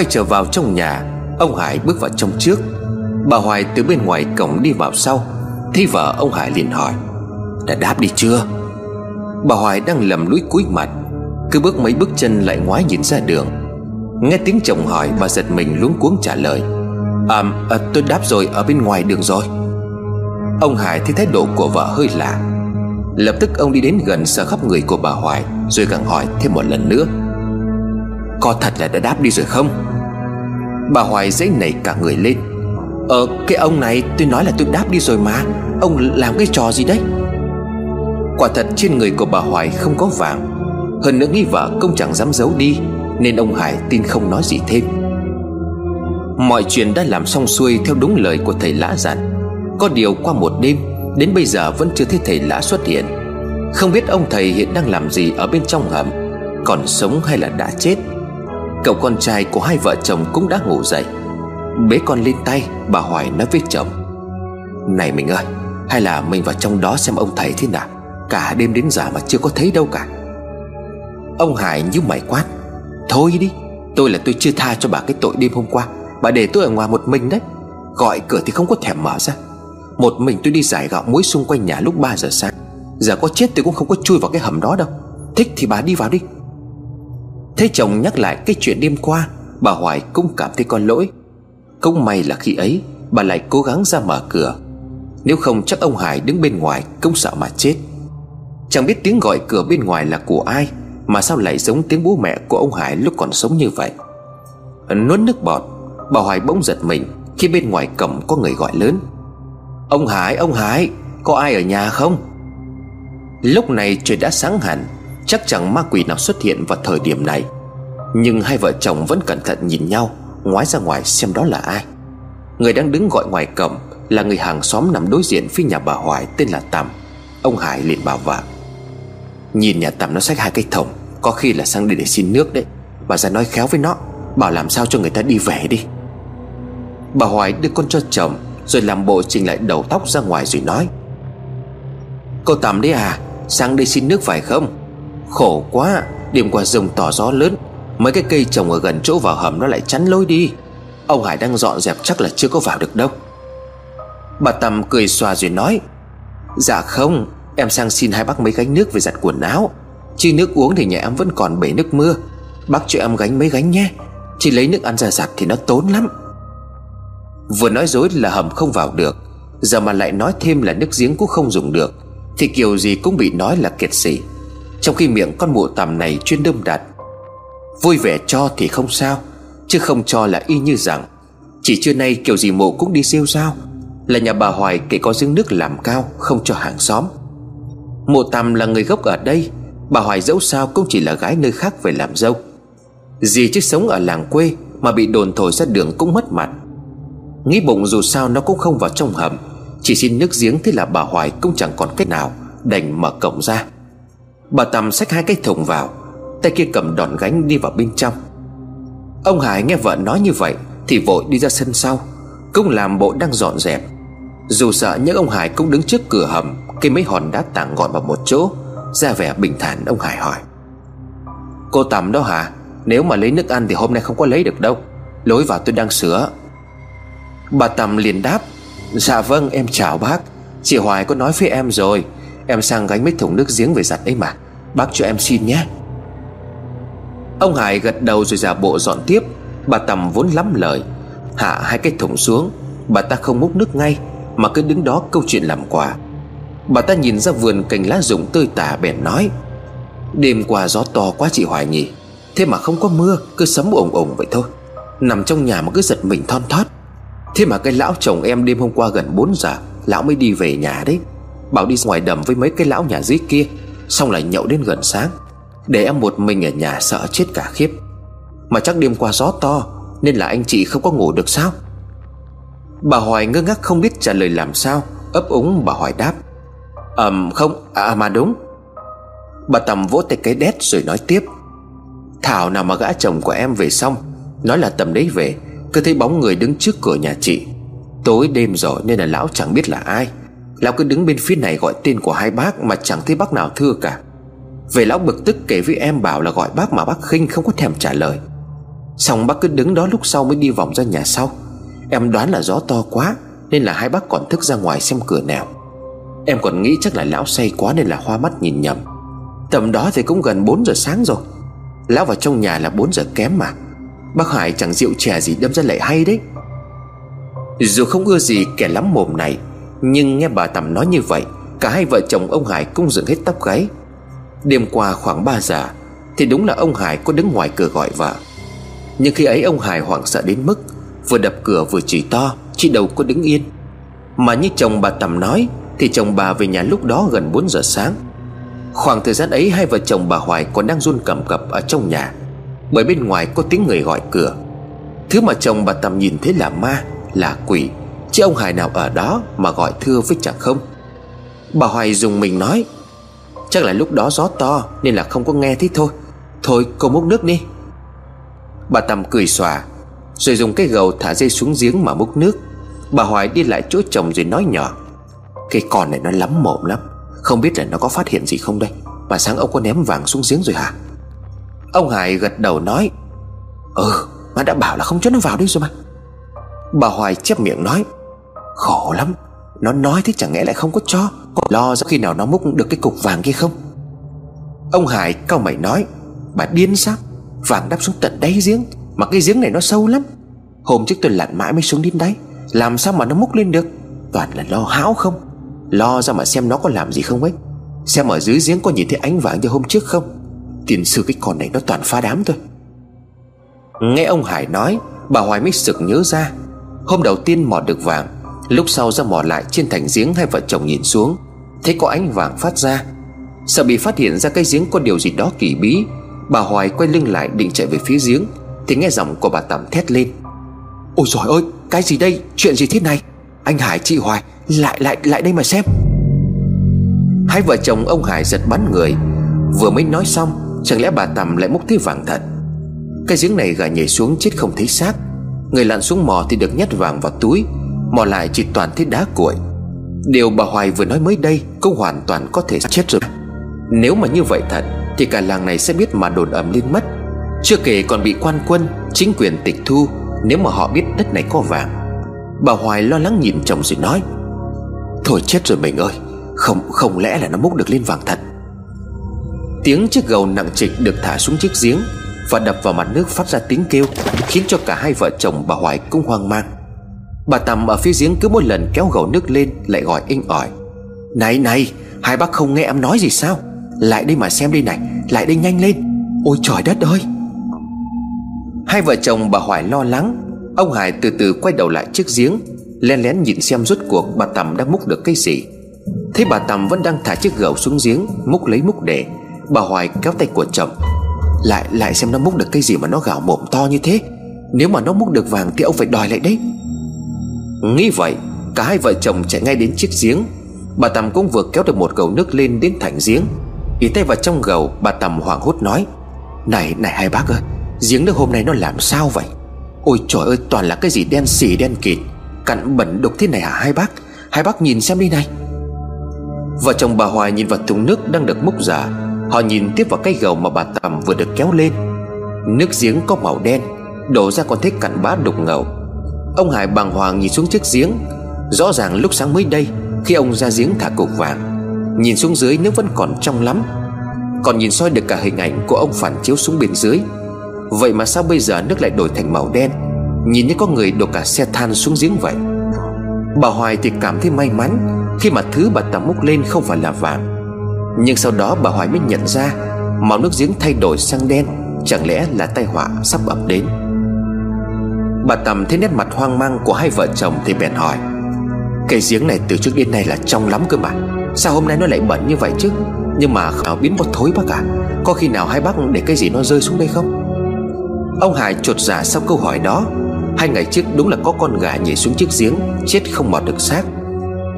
Quay trở vào trong nhà Ông Hải bước vào trong trước. Bà Hoài từ bên ngoài cổng đi vào sau Thấy vợ ông Hải liền hỏi Đã đáp đi chưa? Bà Hoài đang lầm lũi cúi mặt Cứ bước mấy bước chân lại ngoái nhìn ra đường. Nghe tiếng chồng hỏi bà giật mình luống cuống trả lời À, à tôi đáp rồi ở bên ngoài đường rồi. Ông Hải thấy thái độ của vợ hơi lạ Lập tức ông đi đến gần sờ khắp người của bà Hoài Rồi gặng hỏi thêm một lần nữa có thật là đã đáp đi rồi không? Bà Hoài dãy nảy cả người lên. Ờ cái ông này, tôi nói là tôi đáp đi rồi mà. Ông làm cái trò gì đấy? Quả thật trên người của bà Hoài không có vàng. Hơn nữa nghĩ vợ công chẳng dám giấu đi, Nên ông Hải tin không nói gì thêm. Mọi chuyện đã làm xong xuôi theo đúng lời của thầy lã dặn. Có điều qua một đêm, Đến bây giờ vẫn chưa thấy thầy lã xuất hiện. Không biết ông thầy hiện đang làm gì ở bên trong hầm, Còn sống hay là đã chết. Cậu con trai của hai vợ chồng cũng đã ngủ dậy. Bế con lên tay, Bà Hoài nói với chồng, Này mình ơi, Hay là mình vào trong đó xem ông thầy thế nào. Cả đêm đến giờ mà chưa có thấy đâu cả. Ông Hải như mày quát, Thôi đi, Tôi là tôi chưa tha cho bà cái tội đêm hôm qua. Bà để tôi ở ngoài một mình đấy. Gọi cửa thì không có thèm mở ra. Một mình tôi đi giải gạo muối xung quanh nhà lúc 3 giờ sáng. Giờ có chết tôi cũng không có chui vào cái hầm đó đâu. Thích thì bà đi vào đi. Thế chồng nhắc lại cái chuyện đêm qua Bà Hoài cũng cảm thấy có lỗi. Cũng may là khi ấy Bà lại cố gắng ra mở cửa. Nếu không chắc ông Hải đứng bên ngoài Cũng sợ mà chết. Chẳng biết tiếng gọi cửa bên ngoài là của ai Mà sao lại giống tiếng bố mẹ của ông Hải lúc còn sống như vậy? Nuốt nước bọt Bà Hoài bỗng giật mình Khi bên ngoài cổng có người gọi lớn. Ông Hải, ông Hải Có ai ở nhà không? Lúc này trời đã sáng hẳn Chắc chẳng ma quỷ nào xuất hiện vào thời điểm này. Nhưng hai vợ chồng vẫn cẩn thận nhìn nhau, Ngoái ra ngoài xem đó là ai. Người đang đứng gọi ngoài cổng Là người hàng xóm nằm đối diện phía nhà bà Hoài Tên là Tầm Ông Hải liền bảo vợ. Nhìn nhà Tầm nó xách hai cái thùng, Có khi là sang đi để xin nước đấy. Bà ra nói khéo với nó, Bảo làm sao cho người ta đi về đi. Bà Hoài đưa con cho chồng, Rồi làm bộ trình lại đầu tóc ra ngoài rồi nói. Cô Tầm đấy à Sang đây xin nước phải không? Khổ quá, Đêm qua rồng tỏ gió lớn, Mấy cái cây trồng ở gần chỗ vào hầm nó lại chắn lối đi. Ông Hải đang dọn dẹp chắc là chưa có vào được đâu. Bà tâm cười xòa rồi nói Dạ không, Em sang xin hai bác mấy gánh nước về giặt quần áo. Chứ nước uống thì nhà em vẫn còn bể nước mưa. Bác cho em gánh mấy gánh nhé. Chỉ lấy nước ăn ra giặt thì nó tốn lắm. Vừa nói dối là hầm không vào được, Giờ mà lại nói thêm là nước giếng cũng không dùng được, Thì kiểu gì cũng bị nói là kiệt sĩ trong khi miệng con mụ tằm này chuyên đâm đặt Vui vẻ cho thì không sao, Chứ không cho là y như rằng, Chỉ trưa nay kiểu gì mụ cũng đi siêu sao, Là nhà bà Hoài kể có giếng nước làm cao, Không cho hàng xóm. Mụ tằm là người gốc ở đây, Bà Hoài dẫu sao cũng chỉ là gái nơi khác về làm dâu. Gì chứ sống ở làng quê Mà bị đồn thổi ra đường cũng mất mặt. Nghĩ bụng dù sao nó cũng không vào trong hầm, Chỉ xin nước giếng thế là bà Hoài cũng chẳng còn cách nào Đành mở cổng ra. Bà Tầm xách hai cái thùng vào, Tay kia cầm đòn gánh đi vào bên trong. Ông Hải nghe vợ nói như vậy Thì vội đi ra sân sau, Cũng làm bộ đang dọn dẹp. Dù sợ nhưng ông Hải cũng đứng trước cửa hầm Cây mấy hòn đá tảng gọn vào một chỗ, Ra vẻ bình thản, ông Hải hỏi. Cô Tầm đó hả? Nếu mà lấy nước ăn thì hôm nay không có lấy được đâu. Lối vào tôi đang sửa. Bà Tầm liền đáp. Dạ vâng em chào bác. Chị Hoài có nói với em rồi. Em sang gánh mấy thùng nước giếng về giặt ấy mà. Bác cho em xin nhé. Ông Hải gật đầu rồi giả bộ dọn tiếp. Bà Tầm vốn lắm lời. Hạ hai cái thùng xuống. Bà ta không múc nước ngay, Mà cứ đứng đó câu chuyện làm quà. Bà ta nhìn ra vườn cành lá rụng tươi tả bèn nói, Đêm qua gió to quá chị Hoài nhỉ. Thế mà không có mưa, Cứ sấm ủng ủng vậy thôi. Nằm trong nhà mà cứ giật mình thon thót. Thế mà cái lão chồng em đêm hôm qua gần 4 giờ, Lão mới đi về nhà đấy. Bảo đi ngoài đầm với mấy cái lão nhà dưới kia, Xong lại nhậu đến gần sáng. Để em một mình ở nhà sợ chết cả khiếp. Mà chắc đêm qua gió to, Nên là anh chị không có ngủ được sao? Bà Hoài ngơ ngác không biết trả lời làm sao, Ấp úng bà Hoài đáp. Ờm, không à, à mà đúng. Bà Tầm vỗ tay cái đét rồi nói tiếp. Thảo nào mà gã chồng của em về xong, Nói là tầm đấy về, Cứ thấy bóng người đứng trước cửa nhà chị. Tối đêm rồi nên là lão chẳng biết là ai. Lão cứ đứng bên phía này gọi tên của hai bác Mà chẳng thấy bác nào thưa cả. Về lão bực tức kể với em bảo là gọi bác mà bác khinh không có thèm trả lời. Xong bác cứ đứng đó lúc sau mới đi vòng ra nhà sau. Em đoán là gió to quá, Nên là hai bác còn thức ra ngoài xem cửa nào. Em còn nghĩ chắc là lão say quá Nên là hoa mắt nhìn nhầm. Tầm đó thì cũng gần 4 giờ sáng rồi. Lão vào trong nhà là 4 giờ kém mà. Bác Hải chẳng rượu chè gì đâm ra lại hay đấy. Dù không ưa gì kẻ lắm mồm này nhưng nghe bà Tầm nói như vậy, Cả hai vợ chồng ông Hải cũng dựng hết tóc gáy. Đêm qua khoảng 3 giờ, Thì đúng là ông Hải có đứng ngoài cửa gọi vợ. Nhưng khi ấy ông Hải hoảng sợ đến mức, Vừa đập cửa vừa chỉ to Chị đâu có đứng yên. Mà như chồng bà Tầm nói, Thì chồng bà về nhà lúc đó gần 4 giờ sáng. Khoảng thời gian ấy, hai vợ chồng bà Hoài còn đang run cầm cập ở trong nhà, Bởi bên ngoài có tiếng người gọi cửa. Thứ mà chồng bà Tầm nhìn thấy là ma, Là quỷ. Chứ ông Hải nào ở đó mà gọi thưa với chẳng không? Bà Hoài dùng mình nói, Chắc là lúc đó gió to Nên là không có nghe thấy thôi. Thôi cô múc nước đi. Bà Tầm cười xòa, Rồi dùng cái gầu thả dây xuống giếng mà múc nước. Bà Hoài đi lại chỗ chồng rồi nói nhỏ, Cái con này nó lắm mồm lắm, Không biết là nó có phát hiện gì không đây? Mà sáng ông có ném vàng xuống giếng rồi hả? Ông Hải gật đầu nói Ừ mà đã bảo là không cho nó vào đây rồi mà. Bà Hoài chép miệng nói Khổ lắm. Nó nói thế chẳng lẽ lại không có cho Có lo ra khi nào nó múc được cái cục vàng kia không? Ông Hải cao mày nói, Bà điên sao? Vàng đắp xuống tận đáy giếng. Mà cái giếng này nó sâu lắm. Hôm trước tôi lặn mãi mới xuống đến đáy. Làm sao mà nó múc lên được? Toàn là lo hão không? Lo ra mà xem nó có làm gì không ấy? Xem ở dưới giếng có nhìn thấy ánh vàng như hôm trước không? Tiền sư cái con này nó toàn phá đám thôi Nghe ông Hải nói, Bà Hoài mới sực nhớ ra. Hôm đầu tiên mò được vàng Lúc sau ra mò lại trên thành giếng hai vợ chồng nhìn xuống, Thấy có ánh vàng phát ra. Sợ bị phát hiện ra cái giếng có điều gì đó kỳ bí, Bà Hoài quay lưng lại định chạy về phía giếng, Thì nghe giọng của bà Tầm thét lên. Ôi trời ơi, cái gì đây? Chuyện gì thế này? Anh Hải, chị Hoài, Lại lại lại đây mà xem. Hai vợ chồng ông Hải giật bắn người. Vừa mới nói xong, Chẳng lẽ bà Tầm lại múc thấy vàng thật? Cái giếng này gà nhảy xuống chết không thấy xác. Người lặn xuống mò thì được nhét vàng vào túi. Mò lại chỉ toàn thấy đá cuội. Điều bà Hoài vừa nói mới đây Cũng hoàn toàn có thể chết rồi. Nếu mà như vậy thật, Thì cả làng này sẽ biết mà đồn ẩm lên mất. Chưa kể còn bị quan quân, Chính quyền tịch thu, Nếu mà họ biết đất này có vàng. Bà Hoài lo lắng nhìn chồng rồi nói, Thôi chết rồi mình ơi, Không không lẽ là nó múc được lên vàng thật? Tiếng chiếc gầu nặng trịch được thả xuống chiếc giếng Và đập vào mặt nước phát ra tiếng kêu, Khiến cho cả hai vợ chồng bà Hoài cũng hoang mang. Bà Tầm ở phía giếng cứ mỗi lần kéo gầu nước lên Lại gọi inh ỏi. Này này, Hai bác không nghe em nói gì sao? Lại đây mà xem đi này, Lại đây nhanh lên. Ôi trời đất ơi! Hai vợ chồng bà Hoài lo lắng. Ông Hải từ từ quay đầu lại chiếc giếng, lén lén nhìn xem rốt cuộc bà Tầm đang múc được cái gì. Thấy bà Tầm vẫn đang thả chiếc gầu xuống giếng, Múc lấy múc để. Bà Hoài kéo tay của chồng. Lại lại xem nó múc được cái gì mà nó gạo mồm to như thế. Nếu mà nó múc được vàng thì ông phải đòi lại đấy. Nghĩ vậy, Cả hai vợ chồng chạy ngay đến chiếc giếng. Bà Tầm cũng vừa kéo được một gầu nước lên đến thành giếng. Ý tay vào trong gầu, Bà Tầm hoảng hốt nói, Này này hai bác ơi, Giếng nước hôm nay nó làm sao vậy? Ôi trời ơi, toàn là cái gì đen xỉ đen kịt, Cặn bẩn đục thế này hả hai bác? Hai bác nhìn xem đi này. Vợ chồng bà Hoài nhìn vào thùng nước đang được múc giả Họ nhìn tiếp vào cái gầu mà bà Tầm vừa được kéo lên. Nước giếng có màu đen, Đổ ra còn thấy cặn bã đục ngầu. Ông Hải bàng hoàng nhìn xuống chiếc giếng. Rõ ràng lúc sáng mới đây, Khi ông ra giếng thả cục vàng, Nhìn xuống dưới nước vẫn còn trong lắm. Còn nhìn soi được cả hình ảnh của ông phản chiếu xuống bên dưới. Vậy mà sao bây giờ nước lại đổi thành màu đen? Nhìn như có người đổ cả xe than xuống giếng vậy. Bà Hoài thì cảm thấy may mắn Khi mà thứ bà ta múc lên không phải là vàng. Nhưng sau đó bà Hoài mới nhận ra Màu nước giếng thay đổi sang đen, Chẳng lẽ là tai họa sắp ập đến. Bà Tầm thấy nét mặt hoang mang của hai vợ chồng Thì bèn hỏi, Cái giếng này từ trước đến nay là trong lắm cơ mà, Sao hôm nay nó lại bẩn như vậy chứ? Nhưng mà nào biến một thối bác à Có khi nào hai bác để cái gì nó rơi xuống đây không? Ông Hải trột dạ sau câu hỏi đó, Hai ngày trước đúng là có con gà nhảy xuống chiếc giếng, Chết không mọt được xác.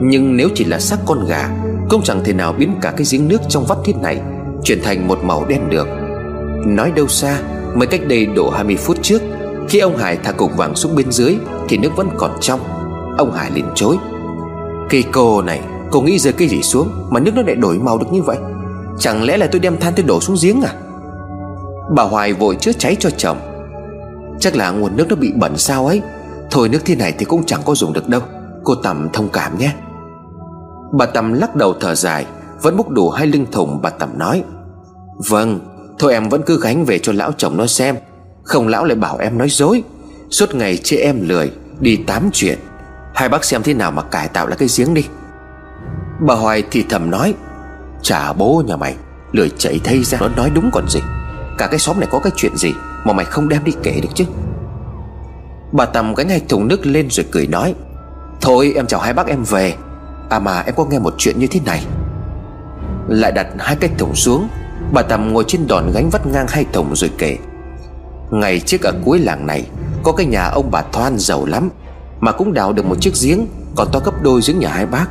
Nhưng nếu chỉ là xác con gà, Cũng chẳng thể nào biến cả cái giếng nước trong vắt thiết này Chuyển thành một màu đen được. Nói đâu xa, Mới cách đây độ 20 phút trước khi ông Hải thả cục vàng xuống bên dưới Thì nước vẫn còn trong. Ông Hải liền chối. Cây cô này, Cô nghĩ rơi cái gì xuống Mà nước nó lại đổi màu được như vậy? Chẳng lẽ là tôi đem than tôi đổ xuống giếng à? Bà Hoài vội chữa cháy cho chồng. Chắc là nguồn nước nó bị bẩn sao ấy. Thôi nước thế này thì cũng chẳng có dùng được đâu. Cô Tầm thông cảm nhé. Bà Tầm lắc đầu thở dài, Vẫn múc đủ hai lưng thùng, bà Tầm nói. Vâng Thôi em vẫn cứ gánh về cho lão chồng nó xem. Không lão lại bảo em nói dối. Suốt ngày chê em lười, Đi tám chuyện. Hai bác xem thế nào mà cải tạo lại cái giếng đi. Bà Hoài thì thầm nói Chả bố nhà mày, Lười chảy thay ra, Nó nói đúng còn gì. Cả cái xóm này có cái chuyện gì Mà mày không đem đi kể được chứ? Bà Tầm gánh hai thùng nước lên rồi cười nói, Thôi, em chào hai bác em về. À mà, em có nghe một chuyện như thế này. Lại đặt hai cái thùng xuống. Bà Tầm ngồi trên đòn gánh vắt ngang hai thùng rồi kể Ngày trước ở cuối làng này, Có cái nhà ông bà Thoan giàu lắm, Mà cũng đào được một chiếc giếng, Còn to gấp đôi giếng nhà hai bác.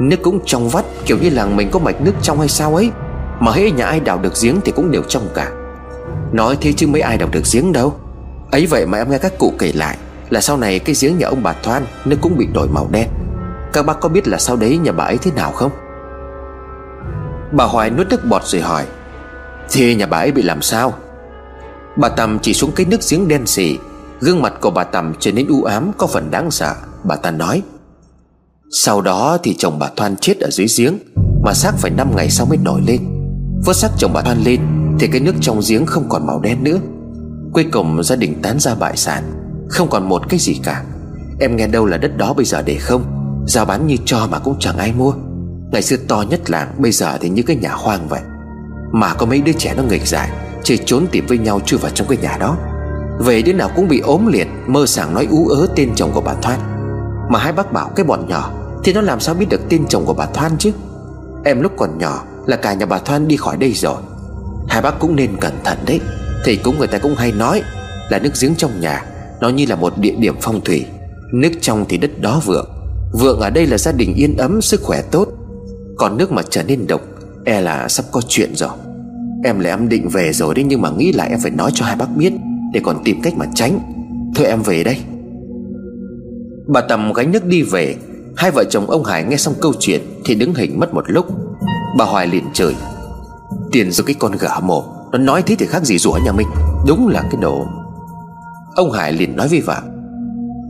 Nước cũng trong vắt, Kiểu như làng mình có mạch nước trong hay sao ấy. Mà hễ nhà ai đào được giếng thì cũng đều trong cả. Nói thế chứ mấy ai đào được giếng đâu. Ấy vậy mà em nghe các cụ kể lại, Là sau này cái giếng nhà ông bà Thoan, Nước cũng bị đổi màu đen. Các bác có biết là sau đấy nhà bà ấy thế nào không? Bà Hoài nuốt nước bọt rồi hỏi Thì nhà bà ấy bị làm sao? Bà Tầm chỉ xuống cái nước giếng đen xì. Gương mặt của bà Tầm trở nên u ám, Có phần đáng sợ. Bà ta nói, Sau đó thì chồng bà Thoan chết ở dưới giếng, Mà xác phải 5 ngày sau mới nổi lên. Vớt xác chồng bà Thoan lên, Thì cái nước trong giếng không còn màu đen nữa. Cuối cùng gia đình tán ra bại sản, Không còn một cái gì cả. Em nghe đâu là đất đó bây giờ để không? Giao bán như cho mà cũng chẳng ai mua. Ngày xưa to nhất làng, Bây giờ thì như cái nhà hoang vậy. Mà có mấy đứa trẻ nó nghịch dại. Chơi trốn tìm với nhau chui vào trong cái nhà đó. Về đứa nào cũng bị ốm liệt, Mơ sảng nói ú ớ tên chồng của bà Thoan. Mà hai bác bảo cái bọn nhỏ, Thì nó làm sao biết được tên chồng của bà Thoan chứ? Em lúc còn nhỏ Là cả nhà bà Thoan đi khỏi đây rồi. Hai bác cũng nên cẩn thận đấy. Thầy cũng người ta cũng hay nói Là nước giếng trong nhà, Nó như là một địa điểm phong thủy. Nước trong thì đất đó vượng. Vượng ở đây là gia đình yên ấm, sức khỏe tốt. Còn nước mà trở nên độc E là sắp có chuyện rồi. Em là em định về rồi đấy, Nhưng mà nghĩ là em phải nói cho hai bác biết, Để còn tìm cách mà tránh. Thôi em về đây. Bà Tầm gánh nước đi về. Hai vợ chồng ông Hải nghe xong câu chuyện Thì đứng hình mất một lúc. Bà Hoài liền chửi. Tiền do cái con gà mồ Nó nói thế thì khác gì rủa nhà mình. Đúng là cái đồ. Ông Hải liền nói với vợ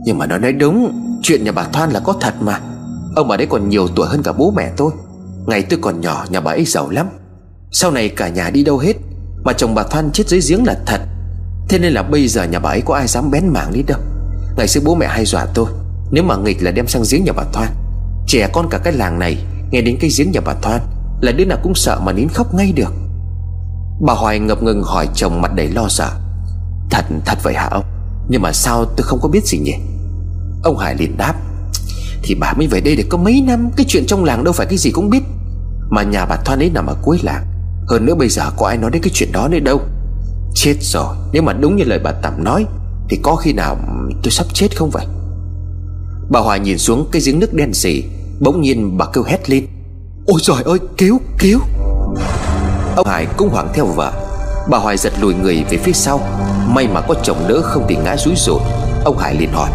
Nhưng mà nó nói đúng, Chuyện nhà bà Thoan là có thật mà. Ông bà đấy còn nhiều tuổi hơn cả bố mẹ tôi. Ngày tôi còn nhỏ, nhà bà ấy giàu lắm. Sau này cả nhà đi đâu hết Mà chồng bà Thoan chết dưới giếng là thật. Thế nên là bây giờ nhà bà ấy có ai dám bén mảng đi đâu. Ngày xưa bố mẹ hay dọa tôi, Nếu mà nghịch là đem sang giếng nhà bà Thoan. Trẻ con cả cái làng này, Nghe đến cái giếng nhà bà Thoan Là đứa nào cũng sợ mà nín khóc ngay được. Bà Hoài ngập ngừng hỏi chồng mặt đầy lo sợ. Thật thật vậy hả ông? Nhưng mà sao tôi không có biết gì nhỉ? Ông Hải liền đáp. Thì bà mới về đây được có mấy năm, Cái chuyện trong làng đâu phải cái gì cũng biết. Mà nhà bà Thoan ấy nằm ở cuối làng. Hơn nữa bây giờ có ai nói đến cái chuyện đó nữa đâu. Chết rồi. Nếu mà đúng như lời bà Tẩm nói, Thì có khi nào tôi sắp chết không vậy? Bà Hoài nhìn xuống cái giếng nước đen sì Bỗng nhiên bà kêu hét lên. Ôi trời ơi, cứu cứu! Ông Hải cũng hoảng theo vợ. Bà Hoài giật lùi người về phía sau. May mà có chồng đỡ không thì ngã rúi rồi Ông Hải liền hỏi,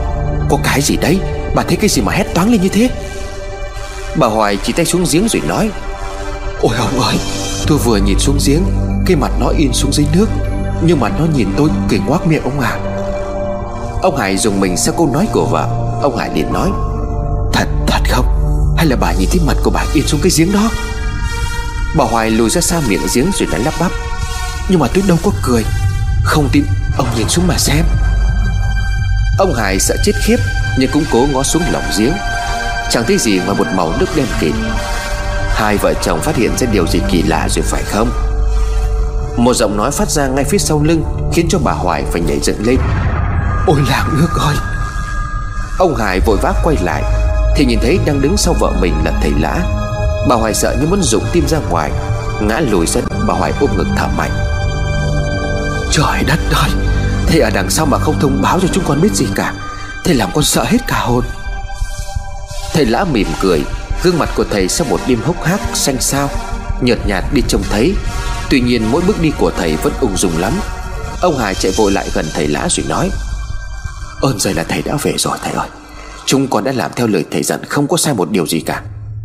Có cái gì đấy? Bà thấy cái gì mà hét toáng lên như thế? Bà Hoài chỉ tay xuống giếng rồi nói, Ôi ông ơi Tôi vừa nhìn xuống giếng Cái mặt nó in xuống dưới nước Nhưng mà nó nhìn tôi cười ngoác miệng ông hải, Ông Hải dùng mình sau câu nói của vợ. Ông Hải liền nói Thật thật không? Hay là bà nhìn thấy mặt của bà in xuống cái giếng đó? Bà Hoài lùi ra xa miệng giếng rồi nói lắp bắp Nhưng mà tôi đâu có cười Không tin ông nhìn xuống mà xem. Ông Hải sợ chết khiếp Nhưng cũng cố ngó xuống lòng giếng. Chẳng thấy gì ngoài một màu nước đen kịt. Hai vợ chồng phát hiện ra điều gì kỳ lạ rồi phải không? Một giọng nói phát ra ngay phía sau lưng Khiến cho bà Hoài phải nhảy dựng lên. Ôi làng nước ơi Ông Hải vội vã quay lại, Thì nhìn thấy đang đứng sau vợ mình là thầy lã. Bà Hoài sợ như muốn rụng tim ra ngoài, Ngã lùi ra. Bà Hoài ôm ngực thở mạnh. Trời đất ơi, Thế ở đằng sau mà không thông báo cho chúng con biết gì cả, Thế làm con sợ hết cả hồn. Thầy lã mỉm cười Gương mặt của thầy sau một đêm hốc hác, xanh xao, Nhợt nhạt đi trông thấy. Tuy nhiên mỗi bước đi của thầy vẫn ung dung lắm. Ông Hải chạy vội lại gần thầy lã rồi nói, Ơn rồi là thầy đã về rồi thầy ơi. Chúng con đã làm theo lời thầy dặn, Không có sai một điều gì cả.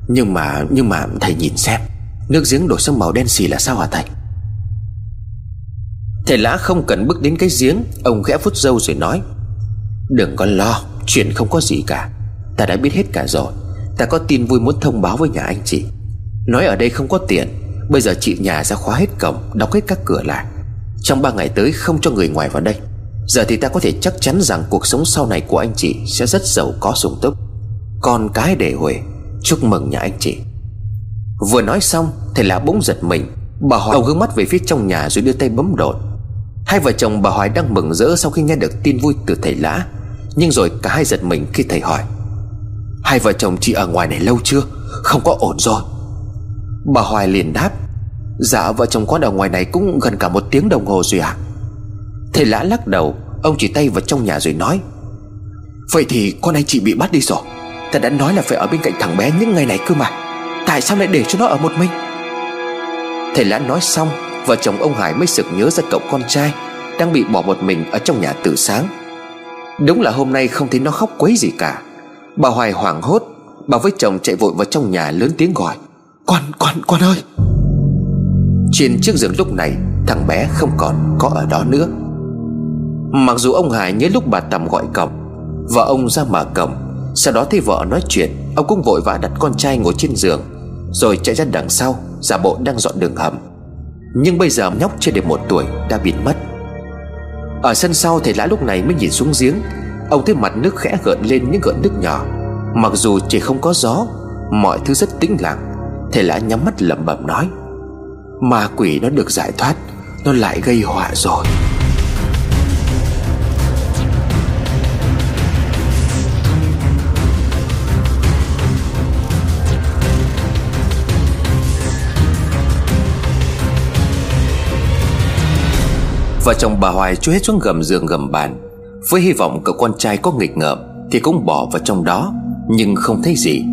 Nhưng mà nhưng mà thầy nhìn xem, Nước giếng đổi sang màu đen xì là sao hả thầy? Thầy lã không cần bước đến cái giếng, Ông khẽ phút dâu rồi nói, Đừng có lo, Chuyện không có gì cả. Ta đã biết hết cả rồi. Ta có tin vui muốn thông báo với nhà anh chị. Nói ở đây không có tiền Bây giờ chị nhà ra khóa hết cổng, Đóng hết các cửa lại. Trong ba ngày tới không cho người ngoài vào đây. Giờ thì ta có thể chắc chắn rằng Cuộc sống sau này của anh chị Sẽ rất giàu có sung túc. Con cái để huề. Chúc mừng nhà anh chị. Vừa nói xong, Thầy là bỗng giật mình. Bà Hoài ông hướng mắt về phía trong nhà rồi đưa tay bấm đột. Hai vợ chồng bà Hoài đang mừng rỡ Sau khi nghe được tin vui từ thầy lã Nhưng rồi cả hai giật mình khi thầy hỏi. Hai vợ chồng chị ở ngoài này lâu chưa? Không có ổn rồi. Bà Hoài liền đáp Dạ vợ chồng con ở ngoài này cũng gần cả một tiếng đồng hồ rồi ạ. À? Thầy lã lắc đầu, Ông chỉ tay vào trong nhà rồi nói, Vậy thì con anh chị bị bắt đi rồi. Ta đã nói là phải ở bên cạnh thằng bé những ngày này cơ mà. Tại sao lại để cho nó ở một mình? Thầy lã nói xong, Vợ chồng ông Hải mới sực nhớ ra cậu con trai Đang bị bỏ một mình ở trong nhà từ sáng. Đúng là hôm nay không thấy nó khóc quấy gì cả. Bà Hoài hoảng hốt Bà với chồng chạy vội vào trong nhà lớn tiếng gọi. Con, con, con ơi! Trên chiếc giường lúc này Thằng bé không còn có ở đó nữa. Mặc dù ông Hải nhớ lúc bà Tầm gọi cổng Vợ ông ra mở cổng Sau đó thấy vợ nói chuyện Ông cũng vội vã đặt con trai ngồi trên giường Rồi chạy ra đằng sau Giả bộ đang dọn đường hầm. Nhưng bây giờ nhóc chưa được một tuổi đã biến mất. Ở sân sau thầy lã lúc này mới nhìn xuống giếng Ông thấy mặt nước khẽ gợn lên những gợn nước nhỏ. Mặc dù chỉ không có gió, Mọi thứ rất tĩnh lặng, Thầy lã nhắm mắt lẩm bẩm nói, Ma quỷ nó được giải thoát, Nó lại gây họa rồi. Vợ chồng bà Hoài chui hết xuống gầm giường gầm bàn. Với hy vọng cậu con trai có nghịch ngợm Thì cũng bỏ vào trong đó, Nhưng không thấy gì.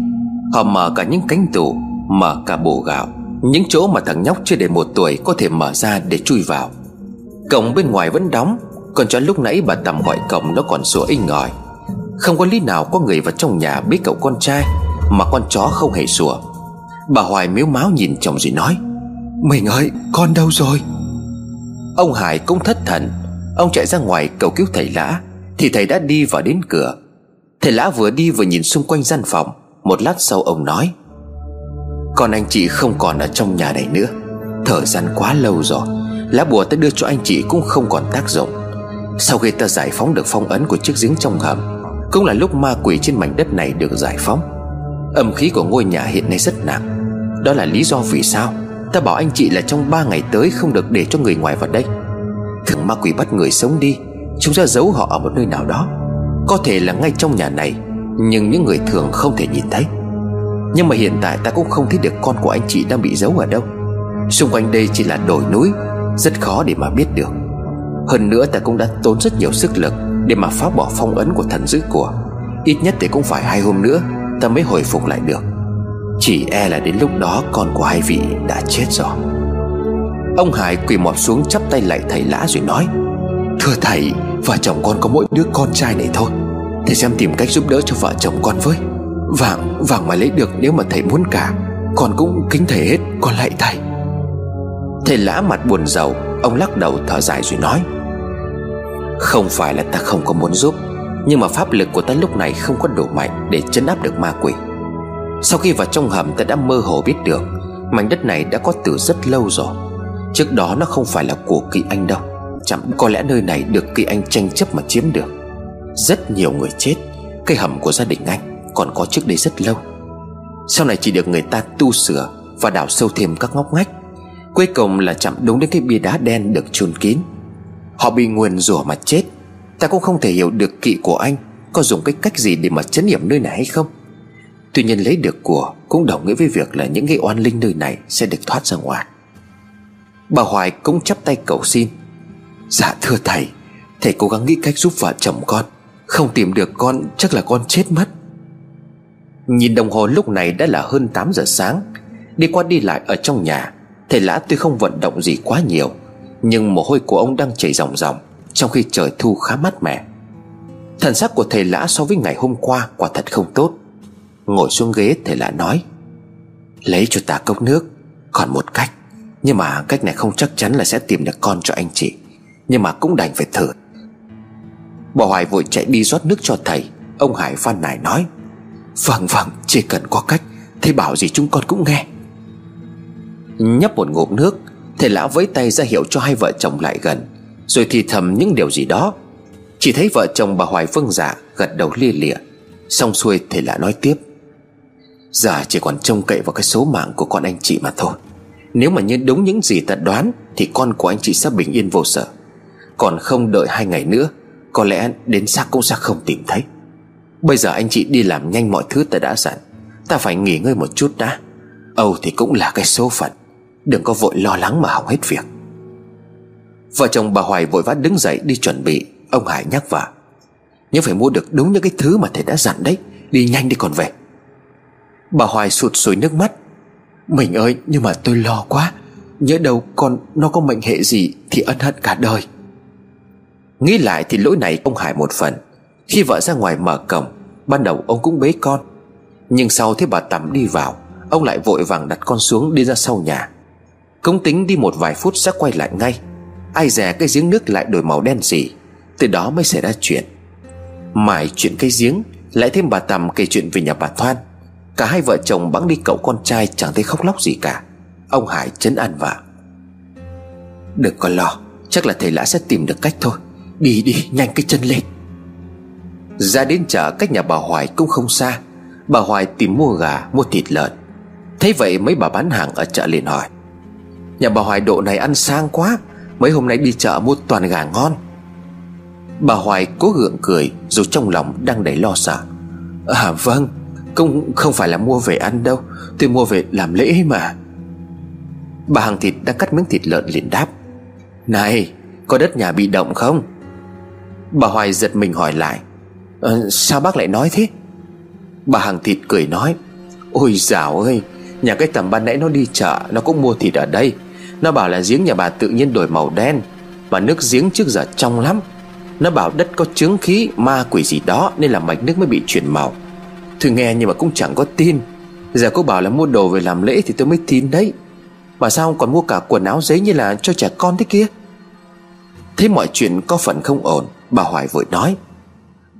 Họ mở cả những cánh tủ Mở cả bồ gạo, Những chỗ mà thằng nhóc chưa đầy một tuổi Có thể mở ra để chui vào. Cổng bên ngoài vẫn đóng, Còn cho lúc nãy bà Tầm gọi cổng nó còn sủa inh ỏi. Không có lý nào có người vào trong nhà biết cậu con trai, Mà con chó không hề sủa. Bà Hoài miếu máu nhìn chồng rồi nói, Mình ơi, con đâu rồi? Ông Hải cũng thất thần Ông chạy ra ngoài cầu cứu thầy Lã. Thì thầy đã đi vào đến cửa. Thầy Lã vừa đi vừa nhìn xung quanh gian phòng. Một lát sau ông nói, Con anh chị không còn ở trong nhà này nữa. Thời gian quá lâu rồi. Lá bùa ta đưa cho anh chị cũng không còn tác dụng. Sau khi ta giải phóng được phong ấn của chiếc giếng trong hầm, Cũng là lúc ma quỷ trên mảnh đất này được giải phóng. Âm khí của ngôi nhà hiện nay rất nặng. Đó là lý do vì sao Ta bảo anh chị là trong ba ngày tới Không được để cho người ngoài vào đây. Thường ma quỷ bắt người sống đi, Chúng ra giấu họ ở một nơi nào đó. Có thể là ngay trong nhà này, Nhưng những người thường không thể nhìn thấy. Nhưng mà hiện tại ta cũng không thấy được Con của anh chị đang bị giấu ở đâu. Xung quanh đây chỉ là đồi núi, Rất khó để mà biết được. Hơn nữa ta cũng đã tốn rất nhiều sức lực Để mà phá bỏ phong ấn của thần dữ của. Ít nhất thì cũng phải hai hôm nữa Ta mới hồi phục lại được. Chỉ e là đến lúc đó con của hai vị đã chết rồi. Ông Hải quỳ mọp xuống chắp tay lại thầy lã rồi nói Thưa thầy Vợ chồng con có mỗi đứa con trai này thôi. Thầy xem tìm cách giúp đỡ cho vợ chồng con với. Vàng, vàng mà lấy được nếu mà thầy muốn cả Con cũng kính thầy hết Con lại thầy. Thầy lã mặt buồn rầu Ông lắc đầu thở dài rồi nói Không phải là ta không có muốn giúp Nhưng mà pháp lực của ta lúc này không có đủ mạnh Để chấn áp được ma quỷ. Sau khi vào trong hầm ta đã mơ hồ biết được Mảnh đất này đã có từ rất lâu rồi. Trước đó nó không phải là của kỳ anh đâu. Chẳng có lẽ nơi này được kỳ anh tranh chấp mà chiếm được. Rất nhiều người chết. Cây hầm của gia đình anh Còn có trước đây rất lâu. Sau này chỉ được người ta tu sửa Và đào sâu thêm các ngóc ngách. Cuối cùng là chạm đúng đến cái bia đá đen được chôn kín. Họ bị nguyền rủa mà chết. Ta cũng không thể hiểu được kỵ của anh Có dùng cái cách gì để mà chấn hiểm nơi này hay không. Tuy nhiên lấy được của Cũng đồng nghĩa với việc là những cái oan linh nơi này Sẽ được thoát ra ngoài. Bà Hoài cũng chắp tay cầu xin. Dạ thưa thầy Thầy cố gắng nghĩ cách giúp vợ chồng con. Không tìm được con, chắc là con chết mất. Nhìn đồng hồ lúc này đã là hơn 8 giờ sáng. Đi qua đi lại ở trong nhà, Thầy Lã tuy không vận động gì quá nhiều, Nhưng mồ hôi của ông đang chảy ròng ròng, Trong khi trời thu khá mát mẻ. Thần sắc của thầy Lã so với ngày hôm qua Quả thật không tốt. Ngồi xuống ghế, thầy lã nói, Lấy cho ta cốc nước, Còn một cách. Nhưng mà cách này không chắc chắn là sẽ tìm được con cho anh chị. Nhưng mà cũng đành phải thử. Bà Hoài vội chạy đi rót nước cho thầy. Ông Hải phan nài nói Vâng vâng chỉ cần có cách, Thầy bảo gì chúng con cũng nghe. Nhấp một ngụm nước, Thầy lão với tay ra hiệu cho hai vợ chồng lại gần, Rồi thì thầm những điều gì đó. Chỉ thấy vợ chồng bà Hoài vâng dạ Gật đầu lia lịa. Xong xuôi thầy lão nói tiếp, Giờ chỉ còn trông cậy vào cái số mạng của con anh chị mà thôi. Nếu mà như đúng những gì ta đoán, Thì con của anh chị sẽ bình yên vô sợ Còn không đợi hai ngày nữa, Có lẽ đến xác cũng sẽ không tìm thấy. Bây giờ anh chị đi làm nhanh mọi thứ ta đã dặn. Ta phải nghỉ ngơi một chút đã. Âu thì cũng là cái số phận. Đừng có vội lo lắng mà hỏng hết việc. Vợ chồng bà Hoài vội vã đứng dậy đi chuẩn bị. Ông Hải nhắc vợ. Nhưng phải mua được đúng những cái thứ mà thầy đã dặn đấy. Đi nhanh đi còn về. Bà Hoài sụt sùi nước mắt. Mình ơi, nhưng mà tôi lo quá. Nhớ đâu con, nó có mệnh hệ gì Thì ân hận cả đời. Nghĩ lại thì lỗi này ông Hải một phần. Khi vợ ra ngoài mở cổng, Ban đầu ông cũng bế con. Nhưng sau thấy bà Tắm đi vào, Ông lại vội vàng đặt con xuống đi ra sau nhà. Công tính đi một vài phút sẽ quay lại ngay. Ai dè cái giếng nước lại đổi màu đen gì, Từ đó mới xảy ra chuyện. Mãi chuyện cái giếng, Lại thêm bà Tầm kể chuyện về nhà bà Thoan. Cả hai vợ chồng bẵng đi cậu con trai Chẳng thấy khóc lóc gì cả. Ông Hải chấn an vợ Đừng có lo, Chắc là thầy lã sẽ tìm được cách thôi. Đi đi, nhanh cái chân lên. Ra đến chợ, cách nhà bà Hoài cũng không xa. Bà Hoài tìm mua gà, Mua thịt lợn. Thấy vậy mấy bà bán hàng ở chợ liền hỏi, Nhà bà Hoài độ này ăn sang quá, Mấy hôm nay đi chợ mua toàn gà ngon. Bà Hoài cố gượng cười, Dù trong lòng đang đầy lo sợ. À vâng cũng không phải là mua về ăn đâu Tôi mua về làm lễ mà. Bà hàng thịt đang cắt miếng thịt lợn liền đáp Này Có đất nhà bị động không? Bà Hoài giật mình hỏi lại à, Sao bác lại nói thế? Bà hàng thịt cười nói Ôi dào ơi Nhà cái tầm ban nãy nó đi chợ Nó cũng mua thịt ở đây. Nó bảo là giếng nhà bà tự nhiên đổi màu đen Mà nước giếng trước giờ trong lắm. Nó bảo đất có chướng khí Ma quỷ gì đó Nên là mạch nước mới bị chuyển màu. Tôi nghe nhưng mà cũng chẳng có tin. Giờ cô bảo là mua đồ về làm lễ Thì tôi mới tin đấy. Mà sao còn mua cả quần áo giấy như là cho trẻ con thế kia? Thấy mọi chuyện có phần không ổn, Bà Hoài vội nói.